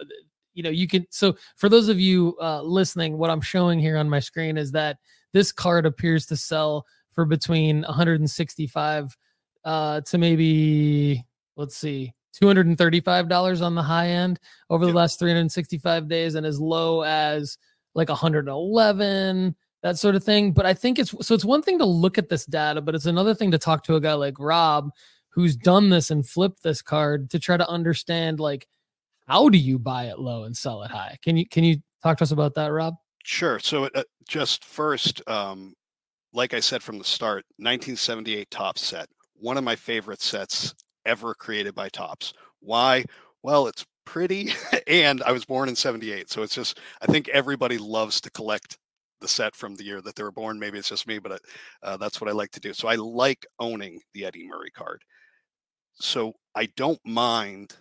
you know you can so for those of you uh, listening what I'm showing here on my screen is that this card appears to sell for between 165 uh, to maybe let's see $235 on the high end over the last 365 days and as low as like 111 that sort of thing but i think it's so it's one thing to look at this data but it's another thing to talk to a guy like rob who's done this and flipped this card to try to understand like how do you buy it low and sell it high can you can you talk to us about that rob sure so uh, just first um like i said from the start 1978 Topps set one of my favorite sets ever created by Topps. Why? Well, it's pretty *laughs* and I was born in 78. So it's just I think everybody loves to collect the set from the year that they were born. Maybe it's just me, but uh, that's what I like to do. So I like owning the Eddie Murray card. So I don't mind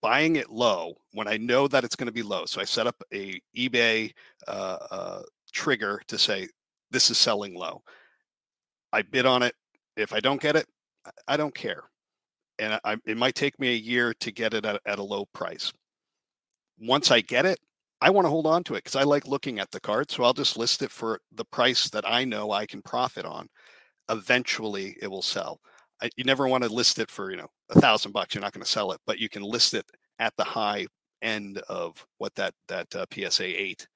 buying it low when I know that it's going to be low. So I set up a eBay uh, uh, trigger to say this is selling low. I bid on it. If I don't get it, I don't care and I, it might take me a year to get it at, at a low price. Once I get it, I want to hold on to it because I like looking at the card. So I'll just list it for the price that I know I can profit on. Eventually, it will sell. I, you never want to list it for you know a thousand bucks. You're not going to sell it, but you can list it at the high end of what that that uh, PSA eight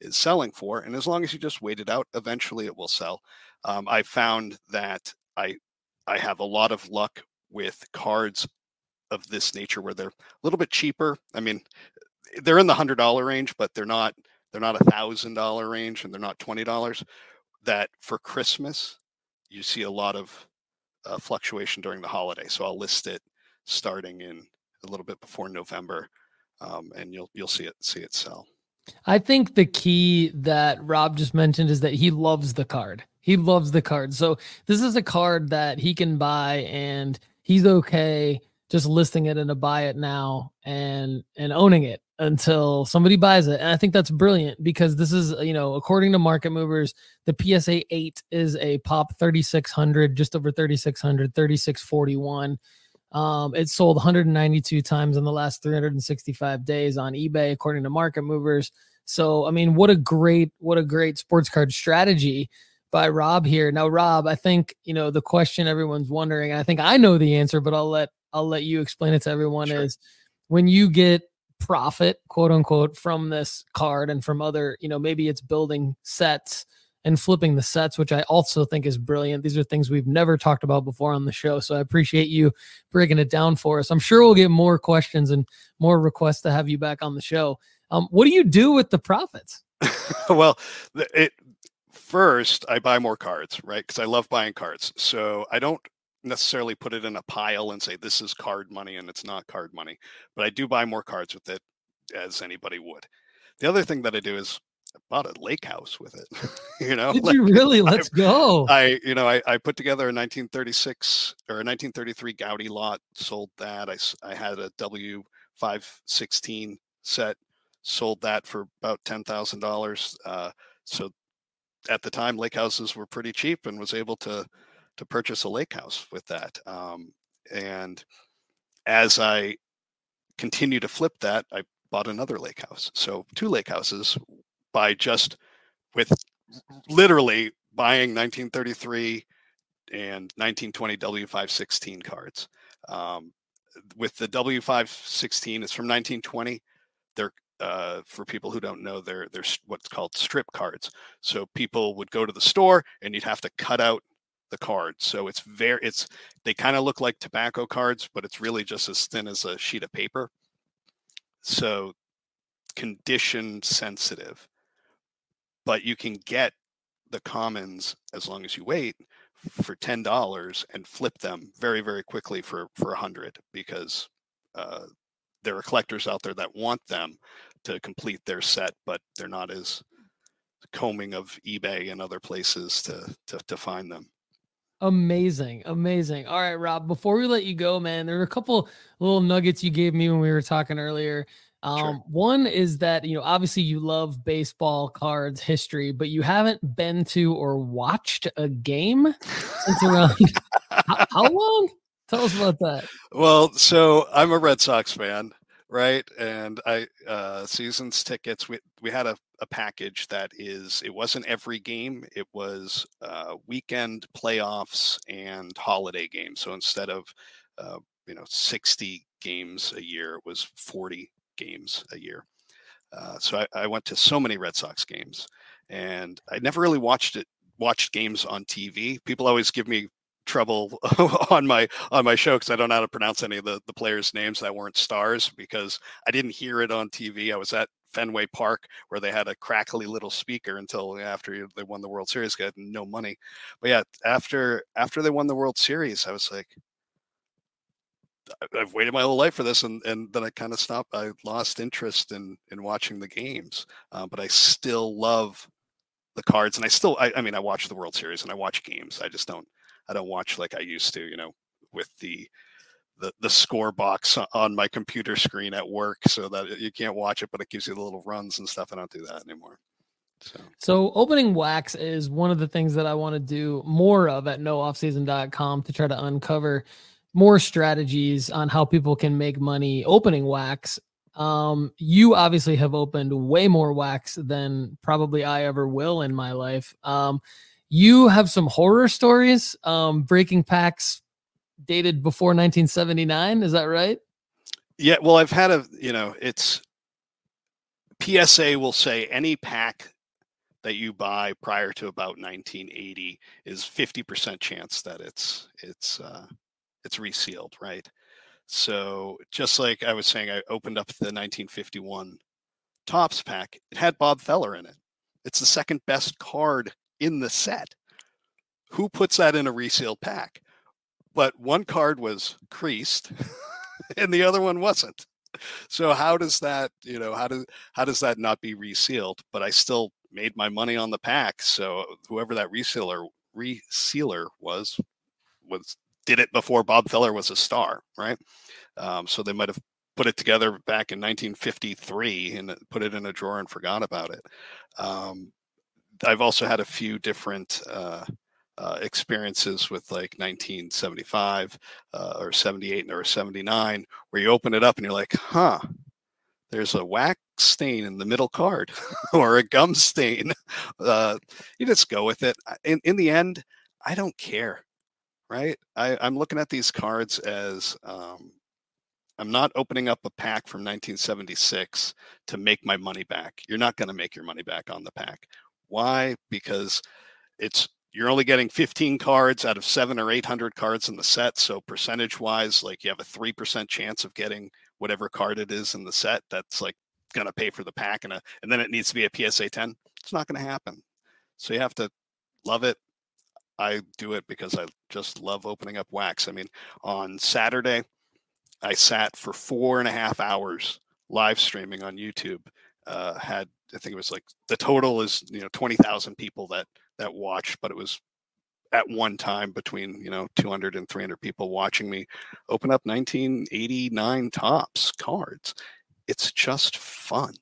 is selling for. And as long as you just wait it out, eventually it will sell. Um, I found that I I have a lot of luck with cards of this nature where they're a little bit cheaper. I mean, they're in the hundred dollar range, but they're not they're not a thousand dollar range and they're not twenty dollars. That for Christmas, you see a lot of uh, fluctuation during the holiday. So I'll list it starting in a little bit before November, um, and you'll you'll see it see it sell. I think the key that Rob just mentioned is that he loves the card. He loves the card. So this is a card that he can buy and he's okay just listing it and to buy it now and and owning it until somebody buys it. And I think that's brilliant because this is, you know, according to market movers, the PSA 8 is a pop 3600, just over 3600, 3641. Um, it sold 192 times in the last 365 days on eBay, according to market movers. So, I mean, what a great, what a great sports card strategy by Rob here. Now, Rob, I think you know the question everyone's wondering. I think I know the answer, but I'll let I'll let you explain it to everyone. Sure. Is when you get profit, quote unquote, from this card and from other, you know, maybe it's building sets and flipping the sets, which I also think is brilliant. These are things we've never talked about before on the show. So I appreciate you breaking it down for us. I'm sure we'll get more questions and more requests to have you back on the show. Um, what do you do with the profits? *laughs* well, it first I buy more cards, right? Because I love buying cards. So I don't necessarily put it in a pile and say this is card money and it's not card money, but I do buy more cards with it as anybody would. The other thing that I do is I bought a lake house with it. *laughs* you know, did like, you really? Let's I, go. I, you know, I, I put together a 1936 or a 1933 Goudey lot, sold that. I, I had a W516 set, sold that for about ten thousand uh, dollars. So at the time lake houses were pretty cheap and was able to to purchase a lake house with that um, and as i continue to flip that i bought another lake house so two lake houses by just with literally buying 1933 and 1920 w516 cards um, with the w516 it's from 1920 they're uh, for people who don't know, they're they're what's called strip cards. So people would go to the store and you'd have to cut out the card. So it's very it's they kind of look like tobacco cards, but it's really just as thin as a sheet of paper. So condition sensitive, but you can get the commons as long as you wait for ten dollars and flip them very very quickly for for a hundred because uh, there are collectors out there that want them to complete their set, but they're not as combing of eBay and other places to to, to find them. Amazing, amazing. All right, Rob. Before we let you go, man, there are a couple little nuggets you gave me when we were talking earlier. Um, sure. One is that you know obviously you love baseball cards history, but you haven't been to or watched a game since around *laughs* how, how long? Tell us about that. Well, so I'm a Red Sox fan, right? And I uh seasons tickets. We we had a, a package that is it wasn't every game. It was uh weekend playoffs and holiday games. So instead of uh, you know 60 games a year, it was 40 games a year. Uh, so I, I, went to so many Red Sox games, and I never really watched it watched games on TV. People always give me trouble *laughs* on my on my show because I don't know how to pronounce any of the, the players' names that weren't stars because I didn't hear it on TV. I was at Fenway Park where they had a crackly little speaker until after they won the World Series. Got no money, but yeah, after after they won the World Series, I was like, I've waited my whole life for this, and and then I kind of stopped. I lost interest in in watching the games, uh, but I still love the cards, and I still, I, I mean, I watch the World Series and I watch games. I just don't, I don't watch like I used to, you know, with the the the score box on my computer screen at work, so that you can't watch it, but it gives you the little runs and stuff. I don't do that anymore. So. so opening wax is one of the things that I want to do more of at nooffseason.com to try to uncover more strategies on how people can make money opening wax. Um, you obviously have opened way more wax than probably I ever will in my life. Um, you have some horror stories, um, breaking packs dated before 1979. Is that right? Yeah. Well, I've had a, you know, it's PSA will say any pack that you buy prior to about 1980 is 50% chance that it's, it's, uh, it's resealed, right? So just like I was saying, I opened up the 1951 Topps pack. It had Bob Feller in it. It's the second best card in the set. Who puts that in a resealed pack? But one card was creased *laughs* and the other one wasn't. So how does that, you know, how does how does that not be resealed? But I still made my money on the pack. So whoever that resealer resealer was was did it before Bob Feller was a star, right? Um, so they might have put it together back in 1953 and put it in a drawer and forgot about it. Um, I've also had a few different uh, uh, experiences with like 1975 uh, or 78 or 79 where you open it up and you're like, huh, there's a wax stain in the middle card *laughs* or a gum stain. Uh, you just go with it. In, in the end, I don't care right? I, I'm looking at these cards as um, I'm not opening up a pack from 1976 to make my money back. You're not going to make your money back on the pack. Why? Because it's you're only getting 15 cards out of seven or 800 cards in the set. So percentage wise, like you have a 3% chance of getting whatever card it is in the set. That's like going to pay for the pack. And, a, and then it needs to be a PSA 10. It's not going to happen. So you have to love it, I do it because I just love opening up wax. I mean, on Saturday, I sat for four and a half hours live streaming on YouTube. Uh, had I think it was like the total is you know twenty thousand people that that watched, but it was at one time between you know 200 and 300 people watching me open up 1989 Topps cards. It's just fun.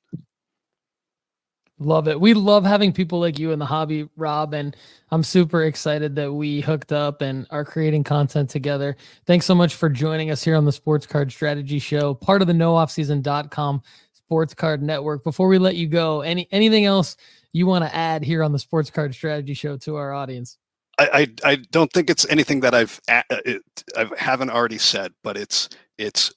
Love it. We love having people like you in the hobby, Rob, and I'm super excited that we hooked up and are creating content together. Thanks so much for joining us here on the Sports Card Strategy Show, part of the nooffseason.com Sports Card Network. Before we let you go, any anything else you want to add here on the Sports Card Strategy Show to our audience? I, I, I don't think it's anything that I've uh, I haven't already said, but it's it's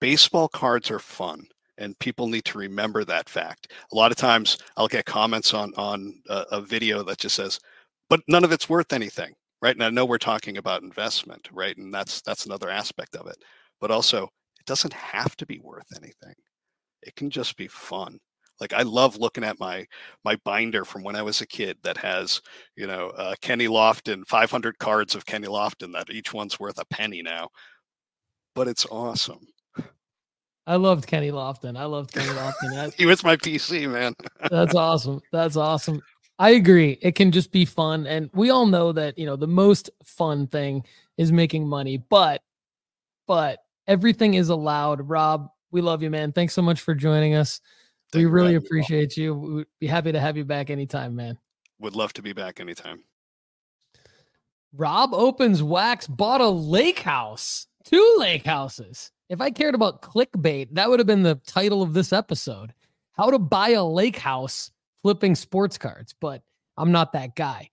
baseball cards are fun and people need to remember that fact. A lot of times I'll get comments on on a, a, video that just says, "But none of it's worth anything." Right? And I know we're talking about investment, right? And that's that's another aspect of it. But also, it doesn't have to be worth anything. It can just be fun. Like I love looking at my my binder from when I was a kid that has, you know, uh, Kenny Lofton, 500 cards of Kenny Lofton that each one's worth a penny now. But it's awesome. I loved Kenny Lofton. I loved Kenny Lofton. *laughs* he was my PC, man. *laughs* that's awesome. That's awesome. I agree. It can just be fun. And we all know that, you know, the most fun thing is making money, but, but everything is allowed. Rob, we love you, man. Thanks so much for joining us. Thank we really appreciate you. We'd be happy to have you back anytime, man. Would love to be back anytime. Rob opens wax, bought a lake house, two lake houses. If I cared about clickbait, that would have been the title of this episode. How to buy a lake house flipping sports cards, but I'm not that guy.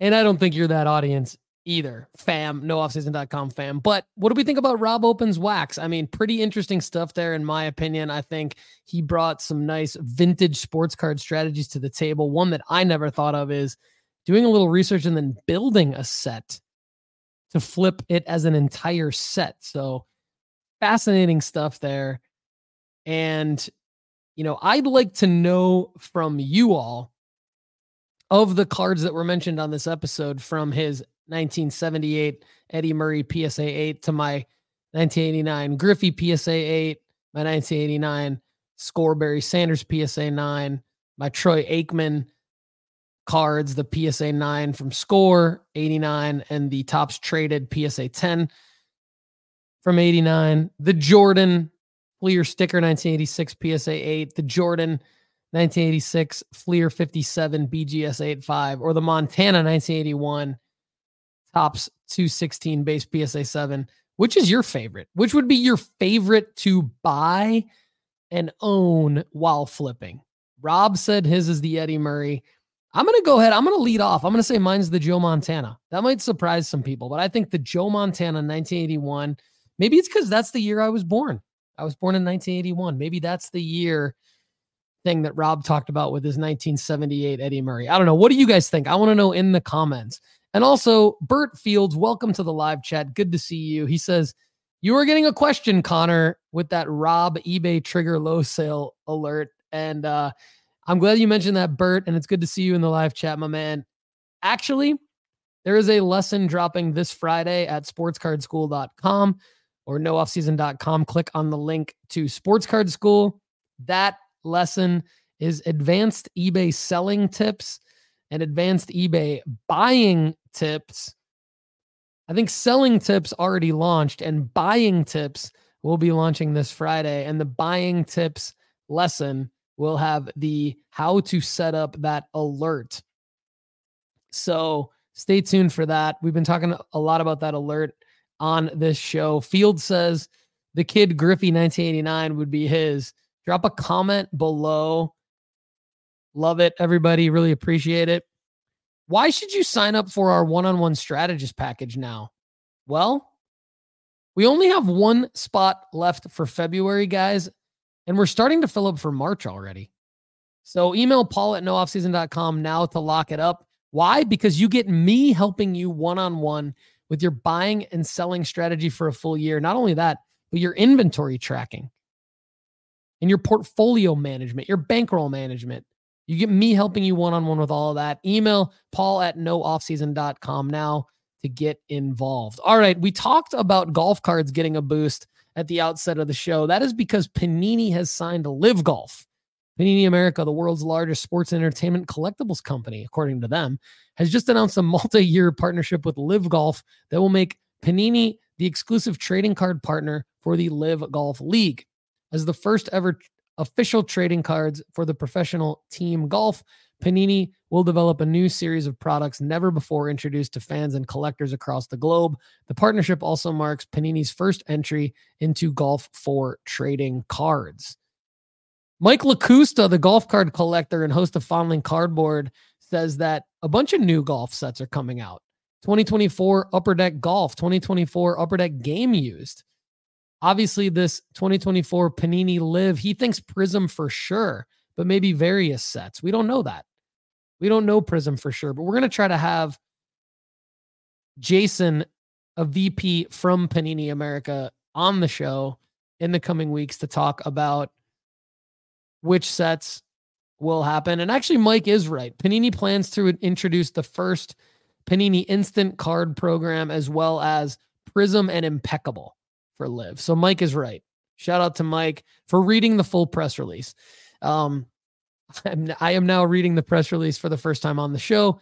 And I don't think you're that audience either. Fam, nooffseason.com fam. But what do we think about Rob Opens Wax? I mean, pretty interesting stuff there, in my opinion. I think he brought some nice vintage sports card strategies to the table. One that I never thought of is doing a little research and then building a set to flip it as an entire set. So fascinating stuff there. And, you know, I'd like to know from you all of the cards that were mentioned on this episode from his 1978 Eddie Murray PSA 8 to my 1989 Griffey PSA 8, my 1989 Score Barry Sanders PSA 9, my Troy Aikman cards, the PSA 9 from Score 89, and the Topps Traded PSA 10 from 89, the Jordan Fleer sticker 1986 PSA 8, the Jordan 1986 Fleer 57 BGS 85, or the Montana 1981 Topps 216 base PSA 7. Which is your favorite? Which would be your favorite to buy and own while flipping? Rob said his is the Eddie Murray. I'm going to go ahead. I'm going to lead off. I'm going to say mine's the Joe Montana. That might surprise some people, but I think the Joe Montana 1981 Maybe it's because that's the year I was born. I was born in 1981. Maybe that's the year thing that Rob talked about with his 1978 Eddie Murray. I don't know. What do you guys think? I want to know in the comments. And also, Bert Fields, welcome to the live chat. Good to see you. He says, You were getting a question, Connor, with that Rob eBay trigger low sale alert. And uh, I'm glad you mentioned that, Bert. And it's good to see you in the live chat, my man. Actually, there is a lesson dropping this Friday at sportscardschool.com or nooffseason.com. Click on the link to Sports Card School. That lesson is advanced eBay selling tips and advanced eBay buying tips. I think selling tips already launched and buying tips will be launching this Friday. And the buying tips lesson will have the how to set up that alert. So stay tuned for that. We've been talking a lot about that alert on this show. Field says the kid Griffey 1989 would be his. Drop a comment below. Love it, everybody. Really appreciate it. Why should you sign up for our one on one strategist package now? Well, we only have one spot left for February, guys, and we're starting to fill up for March already. So email Paul at nooffseason.com now to lock it up. Why? Because you get me helping you one on one with your buying and selling strategy for a full year. Not only that, but your inventory tracking and your portfolio management, your bankroll management. You get me helping you one on one with all of that. Email paul at nooffseason.com now to get involved. All right. We talked about golf cards getting a boost at the outset of the show. That is because Panini has signed LIV Golf. Panini America, the world's largest sports entertainment collectibles company, according to them, has just announced a multi year partnership with LIV Golf that will make Panini the exclusive trading card partner for the LIV Golf League. As the first ever official trading cards for the professional team golf, Panini will develop a new series of products never before introduced to fans and collectors across the globe. The partnership also marks Panini's first entry into golf for trading cards. Mike LaCusta, the golf card collector and host of Fondling Cardboard, says that a bunch of new golf sets are coming out. 2024 Upper Deck Golf, 2024 Upper Deck Game Used. Obviously, this 2024 Panini LIV, he thinks Prizm for sure, but maybe various sets. We don't know that. We don't know Prizm for sure, but we're going to try to have Jason, a VP from Panini America, on the show in the coming weeks to talk about which sets will happen. And actually, Mike is right. Panini plans to introduce the first Panini Instant Card program as well as Prizm and Impeccable for LIV. So Mike is right. Shout out to Mike for reading the full press release. Um, *laughs* I'm, I am now reading the press release for the first time on the show.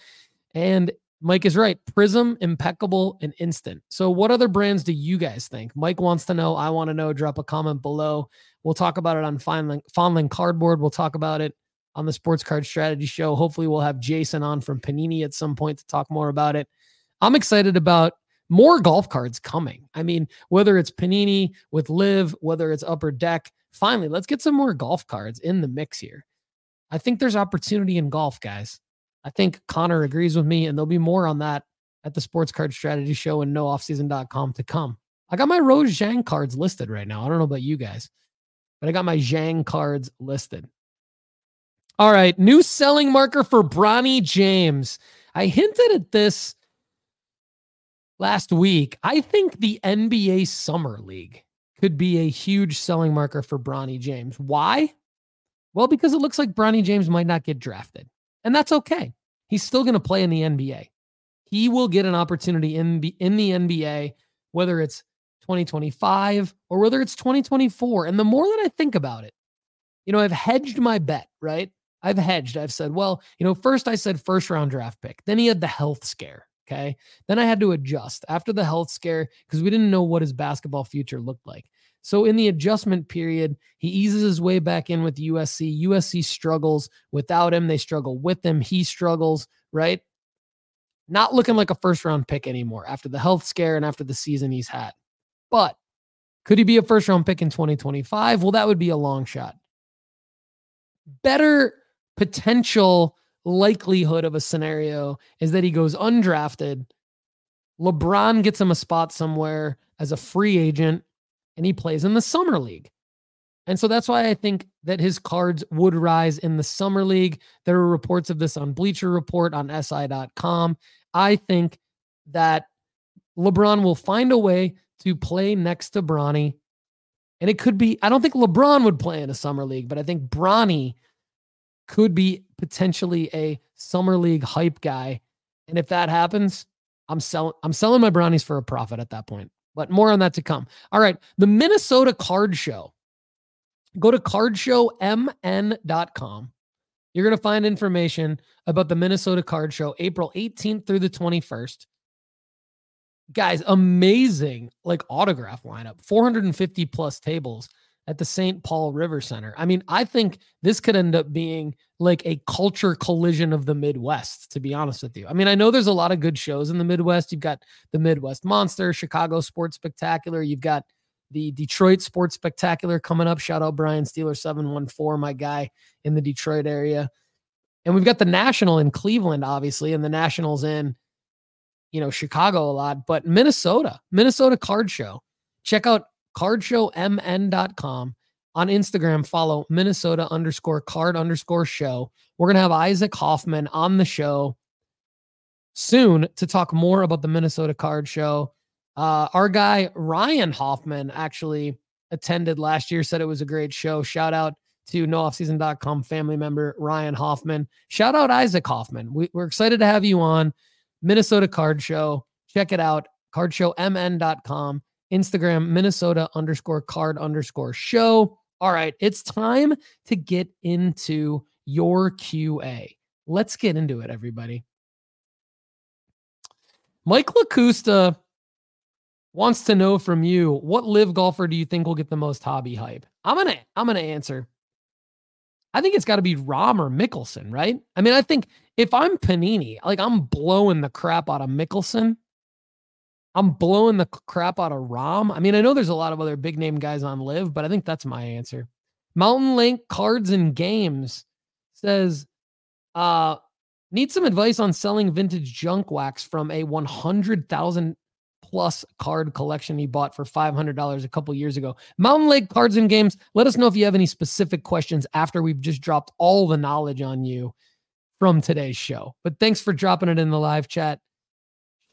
And Mike is right. Prizm, impeccable, and instant. So, what other brands do you guys think? Mike wants to know. I want to know. Drop a comment below. We'll talk about it on Fondling, Fondling Cardboard. We'll talk about it on the Sports Card Strategy Show. Hopefully, we'll have Jason on from Panini at some point to talk more about it. I'm excited about more golf cards coming. I mean, whether it's Panini with LIV, whether it's Upper Deck, finally, let's get some more golf cards in the mix here. I think there's opportunity in golf, guys. I think Connor agrees with me, and there'll be more on that at the Sports Card Strategy Show and nooffseason.com to come. I got my Rose Zhang cards listed right now. I don't know about you guys, but I got my Zhang cards listed. All right, new selling marker for Bronny James. I hinted at this last week. I think the NBA Summer League could be a huge selling marker for Bronny James. Why? Well, because it looks like Bronny James might not get drafted. And that's okay. He's still going to play in the NBA. He will get an opportunity in, the, in the NBA, whether it's 2025 or whether it's 2024. And the more that I think about it, you know, I've hedged my bet, right? I've hedged. I've said, well, you know, first I said first round draft pick. Then he had the health scare. Okay. Then I had to adjust after the health scare because we didn't know what his basketball future looked like. So in the adjustment period, he eases his way back in with USC. USC struggles without him. They struggle with him. He struggles, right? Not looking like a first round pick anymore after the health scare and after the season he's had. But could he be a first round pick in 2025? Well, that would be a long shot. Better potential likelihood of a scenario is that he goes undrafted. LeBron gets him a spot somewhere as a free agent and he plays in the summer league. And so that's why I think that his cards would rise in the summer league. There are reports of this on Bleacher Report on SI.com. I think that LeBron will find a way to play next to Bronny. And it could be, I don't think LeBron would play in a summer league, but I think Bronny could be potentially a summer league hype guy. And if that happens, I'm selling I'm selling my Bronnys for a profit at that point but more on that to come. All right. The Minnesota Card Show. Go to cardshowmn.com. You're going to find information about the Minnesota Card Show, April 18th through the 21st. Guys, amazing like autograph lineup, 450 plus tables at the St. Paul River Center. I mean, I think this could end up being like a culture collision of the Midwest, to be honest with you. I mean, I know there's a lot of good shows in the Midwest. You've got the Midwest Monster, Chicago Sports Spectacular. You've got the Detroit Sports Spectacular coming up. Shout out Brian Steeler 714, my guy in the Detroit area. And we've got the National in Cleveland, obviously, and the Nationals in, you know, Chicago a lot, but Minnesota, Minnesota Card Show. Check out cardshowmn.com. On Instagram, follow Minnesota underscore card underscore show. We're going to have Isaac Hoffman on the show soon to talk more about the Minnesota Card Show. Uh, our guy, Ryan Hoffman, actually attended last year, said it was a great show. Shout out to nooffseason.com family member Ryan Hoffman. Shout out Isaac Hoffman. We, are excited to have you on Minnesota Card Show. Check it out, cardshowmn.com. Instagram, Minnesota underscore card underscore show. All right, it's time to get into your QA. Let's get into it, everybody. Mike LaCusta wants to know from you what LIV golfer do you think will get the most hobby hype? I'm gonna I'm gonna answer. I think it's got to be Rahm or Mickelson, right? I mean, I think if I'm Panini, like I'm blowing the crap out of Mickelson I'm blowing the crap out of Rahm. I mean, I know there's a lot of other big name guys on LIV, but I think that's my answer. Mountain Lake Cards and Games says, uh, need some advice on selling vintage junk wax from a 100,000 plus card collection he bought for $500 a couple years ago. Mountain Lake Cards and Games, let us know if you have any specific questions after we've just dropped all the knowledge on you from today's show. But thanks for dropping it in the live chat.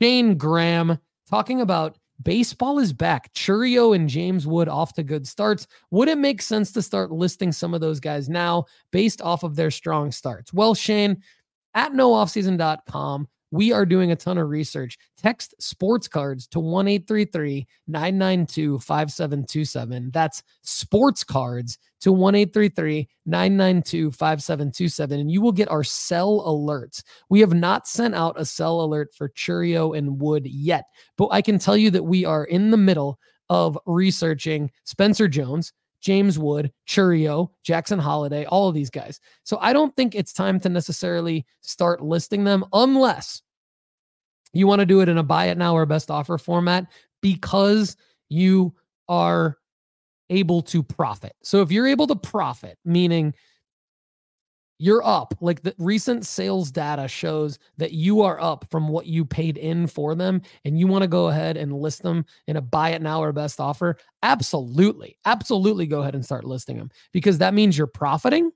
Shane Graham talking about baseball is back. Chourio and James Wood off to good starts. Would it make sense to start listing some of those guys now based off of their strong starts? Well, Shane, at nooffseason.com, we are doing a ton of research. Text sports cards to 1 992 5727. That's sports cards to 1 992 5727. And you will get our sell alerts. We have not sent out a sell alert for Chourio and Wood yet, but I can tell you that we are in the middle of researching Spencer Jones, James Wood, Chourio, Jackson Holliday, all of these guys. So I don't think it's time to necessarily start listing them unless you want to do it in a buy it now or best offer format because you are able to profit. So if you're able to profit, meaning you're up, like the recent sales data shows that you are up from what you paid in for them, and you want to go ahead and list them in a buy it now or best offer, absolutely, absolutely go ahead and start listing them because that means you're profiting.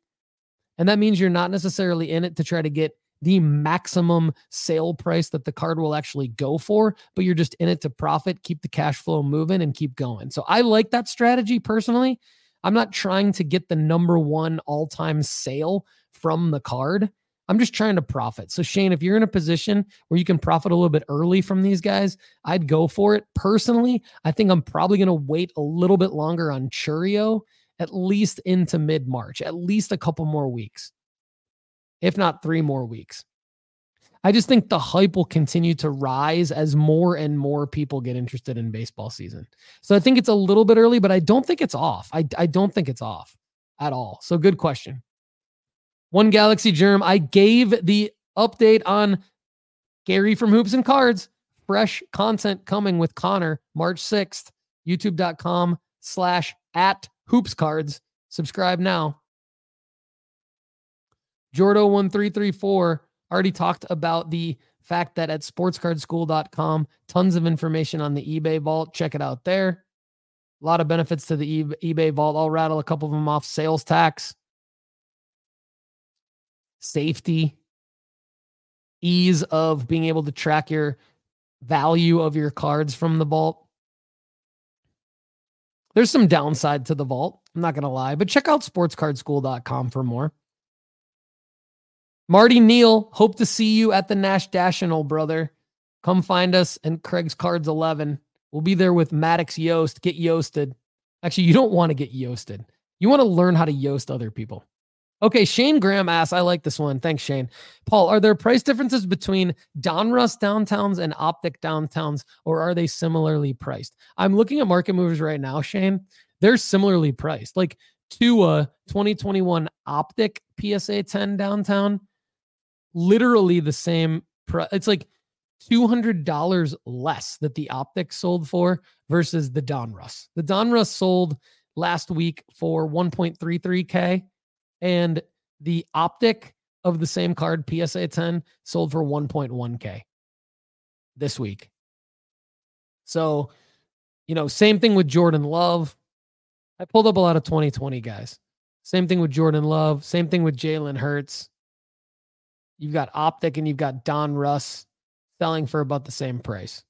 And that means you're not necessarily in it to try to get the maximum sale price that the card will actually go for, but you're just in it to profit, keep the cash flow moving, and keep going. So I like that strategy personally. I'm not trying to get the number one all time sale from the card. I'm just trying to profit. So, Shane, if you're in a position where you can profit a little bit early from these guys, I'd go for it. Personally, I think I'm probably going to wait a little bit longer on Chourio, at least into mid March, at least a couple more weeks if not three more weeks. I just think the hype will continue to rise as more and more people get interested in baseball season. So I think it's a little bit early, but I don't think it's off. I, I don't think it's off at all. So good question. One Galaxy Germ, I gave the update on Gary from Hoops and Cards. Fresh content coming with Connor March 6th. YouTube.com slash at hoops cards. Subscribe now. Jordo1334 already talked about the fact that at sportscardschool.com, tons of information on the eBay vault. Check it out there. A lot of benefits to the eBay vault. I'll rattle a couple of them off sales tax, safety, ease of being able to track your value of your cards from the vault. There's some downside to the vault. I'm not going to lie, but check out sportscardschool.com for more. Marty Neal, hope to see you at the Nash National, brother. Come find us and Craig's Cards 11. We'll be there with Maddox Yost. Get Yosted. Actually, you don't want to get Yosted. You want to learn how to Yost other people. Okay, Shane Graham asks, I like this one. Thanks, Shane. Paul, are there price differences between Donruss downtowns and Optic downtowns, or are they similarly priced? I'm looking at market movers right now, Shane. They're similarly priced. Like Tua 2021 Optic PSA 10 downtown literally the same. It's like $200 less that the optic sold for versus the Donruss. The Donruss sold last week for 1.33K, and the optic of the same card, PSA 10, sold for 1.1K this week. So, you know, same thing with Jordan Love. I pulled up a lot of 2020 guys. Same thing with Jordan Love. Same thing with Jalen Hurts. You've got Optic and you've got Donruss selling for about the same price.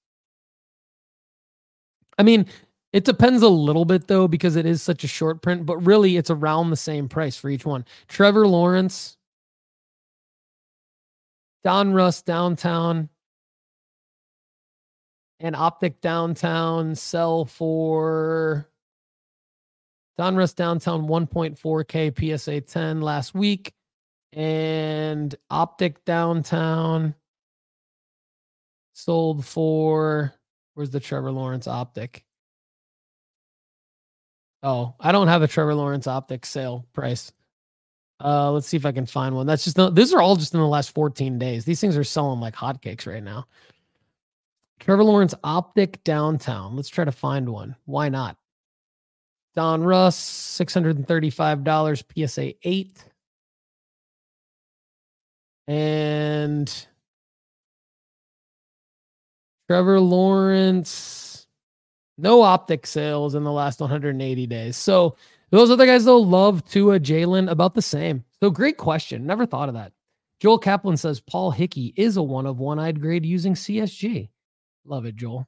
I mean, it depends a little bit though, because it is such a short print, but really it's around the same price for each one. Trevor Lawrence, Donruss downtown, and Optic downtown sell for Donruss downtown 1.4K PSA 10 last week and Optic Downtown sold for where's the Trevor Lawrence Optic? Oh, I don't have a Trevor Lawrence Optic sale price. Uh, let's see if I can find one. That's just no, these are all just in the last 14 days. These things are selling like hotcakes right now. Trevor Lawrence Optic Downtown. Let's try to find one. Why not? Donruss, $635 PSA 8 and Trevor Lawrence, no optic sales in the last 180 days. So those other guys, though, love Tua, Jalen, about the same. So great question. Never thought of that. Joel Kaplan says Paul Hickey is a one of one. I'd grade using CSG. Love it, Joel.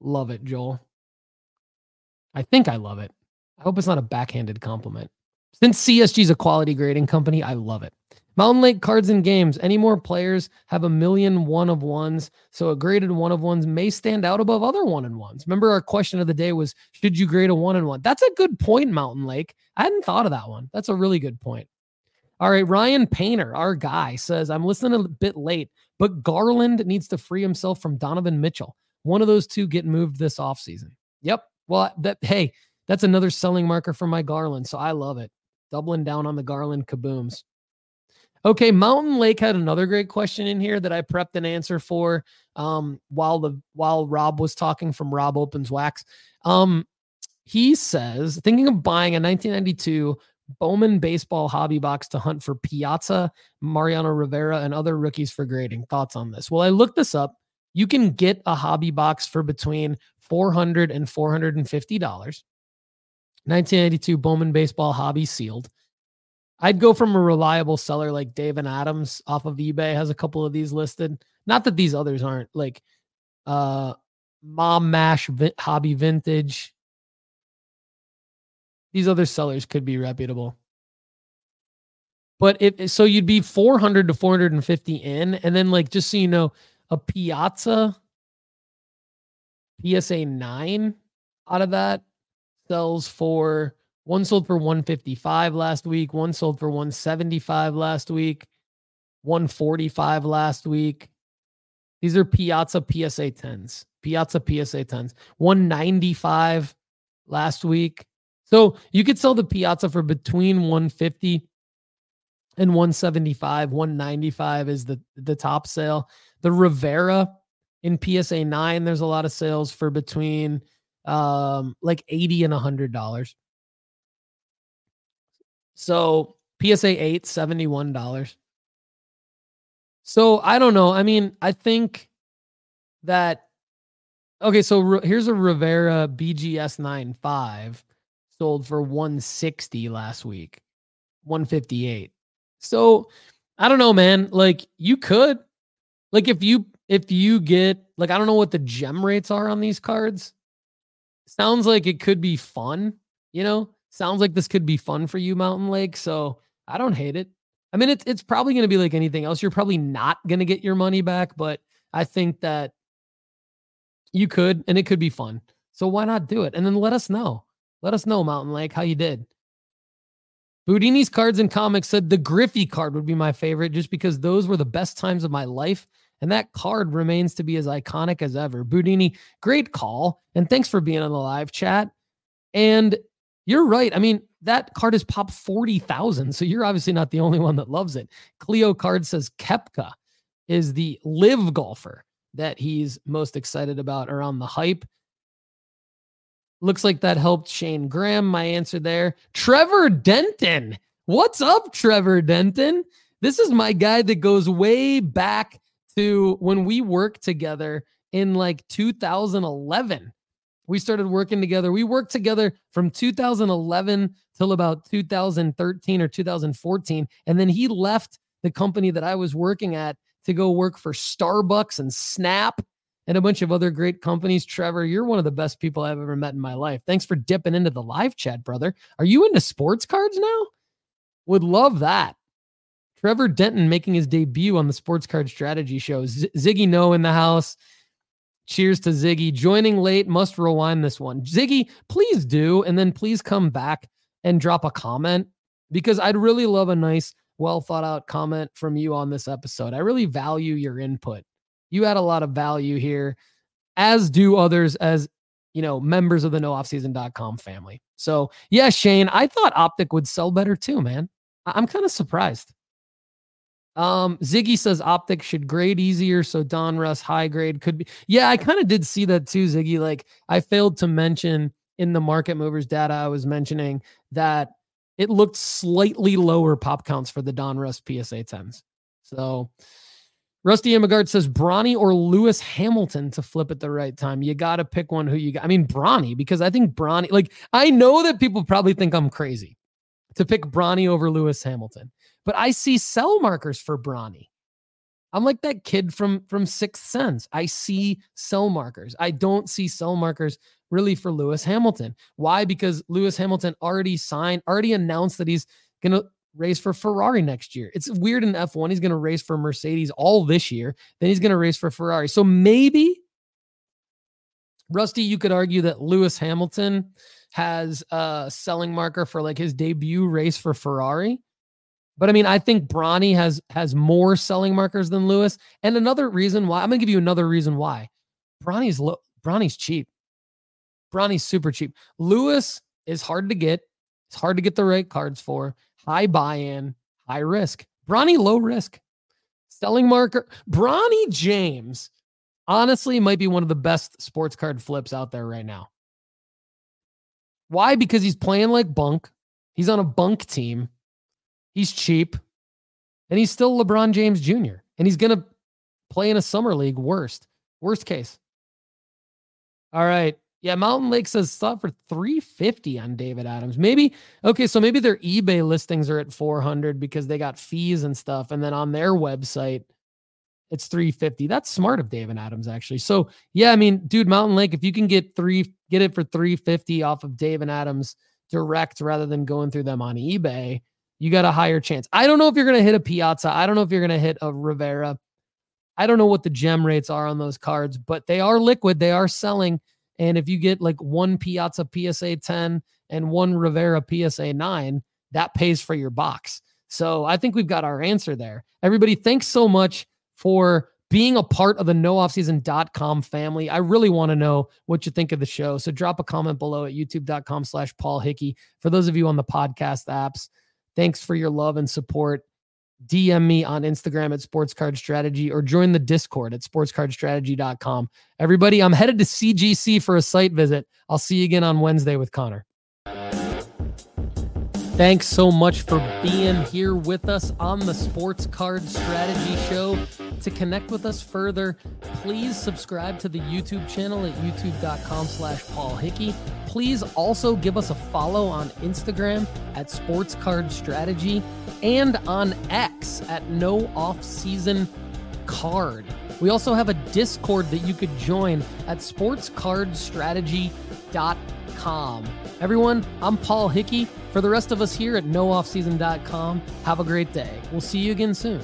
Love it, Joel. I think I love it. I hope it's not a backhanded compliment. Since CSG is a quality grading company, I love it. Mountain Lake cards and games. Any more players have a million one of ones, so a graded one of ones may stand out above other one and ones. Remember, our question of the day was Should you grade a one and one? That's a good point, Mountain Lake. I hadn't thought of that one. That's a really good point. All right, Ryan Painter, our guy, says, I'm listening a bit late, but Garland needs to free himself from Donovan Mitchell. One of those two get moved this offseason. Yep. Well, that hey, that's another selling marker for my Garland. So I love it. Doubling down on the Garland kabooms. Okay, Mountain Lake had another great question in here that I prepped an answer for um, while the while Rob was talking from Rob Opens Wax. Um, he says thinking of buying a 1992 Bowman baseball hobby box to hunt for Piazza, Mariano Rivera, and other rookies for grading. Thoughts on this? Well, I looked this up. You can get a hobby box for between 400 and 450 dollars. 1992 Bowman baseball hobby sealed. I'd go from a reliable seller like Dave and Adam's off of eBay has a couple of these listed. Not that these others aren't like uh Mom Mash Hobby Vintage. These other sellers could be reputable. But if so you'd be 400 to 450 in and then like just so you know a Piazza PSA 9 out of that sells for one sold for 155 last week, one sold for 175 last week, 145 last week. These are Piazza PSA 10s. Piazza PSA 10s. 195 last week. So you could sell the Piazza for between 150 and 175. 195 is the, the top sale. The Rivera in PSA 9, there's a lot of sales for between um like 80 and 100 dollars. So PSA 8, $71. So I don't know. I mean, I think that okay, so here's a Rivera BGS 95 sold for 160 last week. 158. So I don't know, man. Like you could like if you if you get like I don't know what the gem rates are on these cards. Sounds like it could be fun, you know? Sounds like this could be fun for you, Mountain Lake. So I don't hate it. I mean, it's it's probably going to be like anything else. You're probably not going to get your money back, but I think that you could, and it could be fun. So why not do it? And then let us know. Let us know, Mountain Lake, how you did. Boudini's cards and comics said the Griffey card would be my favorite just because those were the best times of my life. And that card remains to be as iconic as ever. Boudini, great call. And thanks for being on the live chat. And you're right. I mean, that card has popped 40,000. So you're obviously not the only one that loves it. Cleo card says Koepka is the LIV golfer that he's most excited about around the hype. Looks like that helped Shane Graham. My answer there. Trevor Denton. What's up, Trevor Denton? This is my guy that goes way back to when we worked together in like 2011 we started working together. We worked together from 2011 till about 2013 or 2014. And then he left the company that I was working at to go work for Starbucks and Snap and a bunch of other great companies. Trevor, you're one of the best people I've ever met in my life. Thanks for dipping into the live chat, brother. Are you into sports cards now? Would love that. Trevor Denton making his debut on the Sports Card Strategy Show. Z- Ziggy No in the house. Cheers to Ziggy. Joining late, must rewind this one. Ziggy, please do. And then please come back and drop a comment because I'd really love a nice, well thought out comment from you on this episode. I really value your input. You had a lot of value here, as do others, as you know, members of the nooffseason.com family. So, yeah, Shane, I thought Optic would sell better too, man. I'm kind of surprised. Um, Ziggy says optic should grade easier, so Donruss high grade could be. Yeah, I kind of did see that too, Ziggy. Like I failed to mention in the market movers data I was mentioning that it looked slightly lower pop counts for the Donruss PSA 10s. So Rusty Imagard says Bronny or Lewis Hamilton to flip at the right time. You got to pick one who you got. I mean, Bronny, because I think Bronny, like, I know that people probably think I'm crazy to pick Bronny over Lewis Hamilton but I see sell markers for Bronny. I'm like that kid from from Sixth Sense. I see sell markers. I don't see sell markers really for Lewis Hamilton. Why? Because Lewis Hamilton already signed, already announced that he's going to race for Ferrari next year. It's weird in F1. He's going to race for Mercedes all this year. Then he's going to race for Ferrari. So maybe, Rusty, you could argue that Lewis Hamilton has a selling marker for like his debut race for Ferrari. But I mean, I think Bronny has has more selling markers than Lewis. And another reason why I'm gonna give you another reason why Bronny's low, Bronny's cheap. Bronny's super cheap. Lewis is hard to get. It's hard to get the right cards for. High buy-in, high risk. Bronny low risk. Selling marker. Bronny James honestly might be one of the best sports card flips out there right now. Why? Because he's playing like bunk. He's on a bunk team. He's cheap. And he's still LeBron James Jr. And he's going to play in a summer league. Worst. Worst case. All right. Yeah, Mountain Lake says stop for 350 on Dave and Adam's. Maybe okay, so maybe their eBay listings are at 400 because they got fees and stuff and then on their website it's 350. That's smart of Dave and Adam's actually. So, yeah, I mean, dude, Mountain Lake if you can get 3 get it for 350 off of David Adams direct rather than going through them on eBay, you got a higher chance. I don't know if you're going to hit a Piazza. I don't know if you're going to hit a Rivera. I don't know what the gem rates are on those cards, but they are liquid. They are selling. And if you get like one Piazza PSA 10 and one Rivera PSA 9, that pays for your box. So I think we've got our answer there. Everybody, thanks so much for being a part of the nooffseason.com family. I really want to know what you think of the show. So drop a comment below at youtube.com slash Paul Hickey. For those of you on the podcast apps, thanks for your love and support. DM me on Instagram at Sports Card Strategy or join the Discord at sportscardstrategy.com. Everybody, I'm headed to CGC for a site visit. I'll see you again on Wednesday with Connor. Thanks so much for being here with us on the Sports Card Strategy Show. To connect with us further, please subscribe to the YouTube channel at youtube.com slash Paul Hickey. Please also give us a follow on Instagram at Sports Card Strategy and on X at No Off Season Card. We also have a Discord that you could join at sportscardstrategy.com. Everyone, I'm Paul Hickey. For the rest of us here at nooffseason.com, have a great day. We'll see you again soon.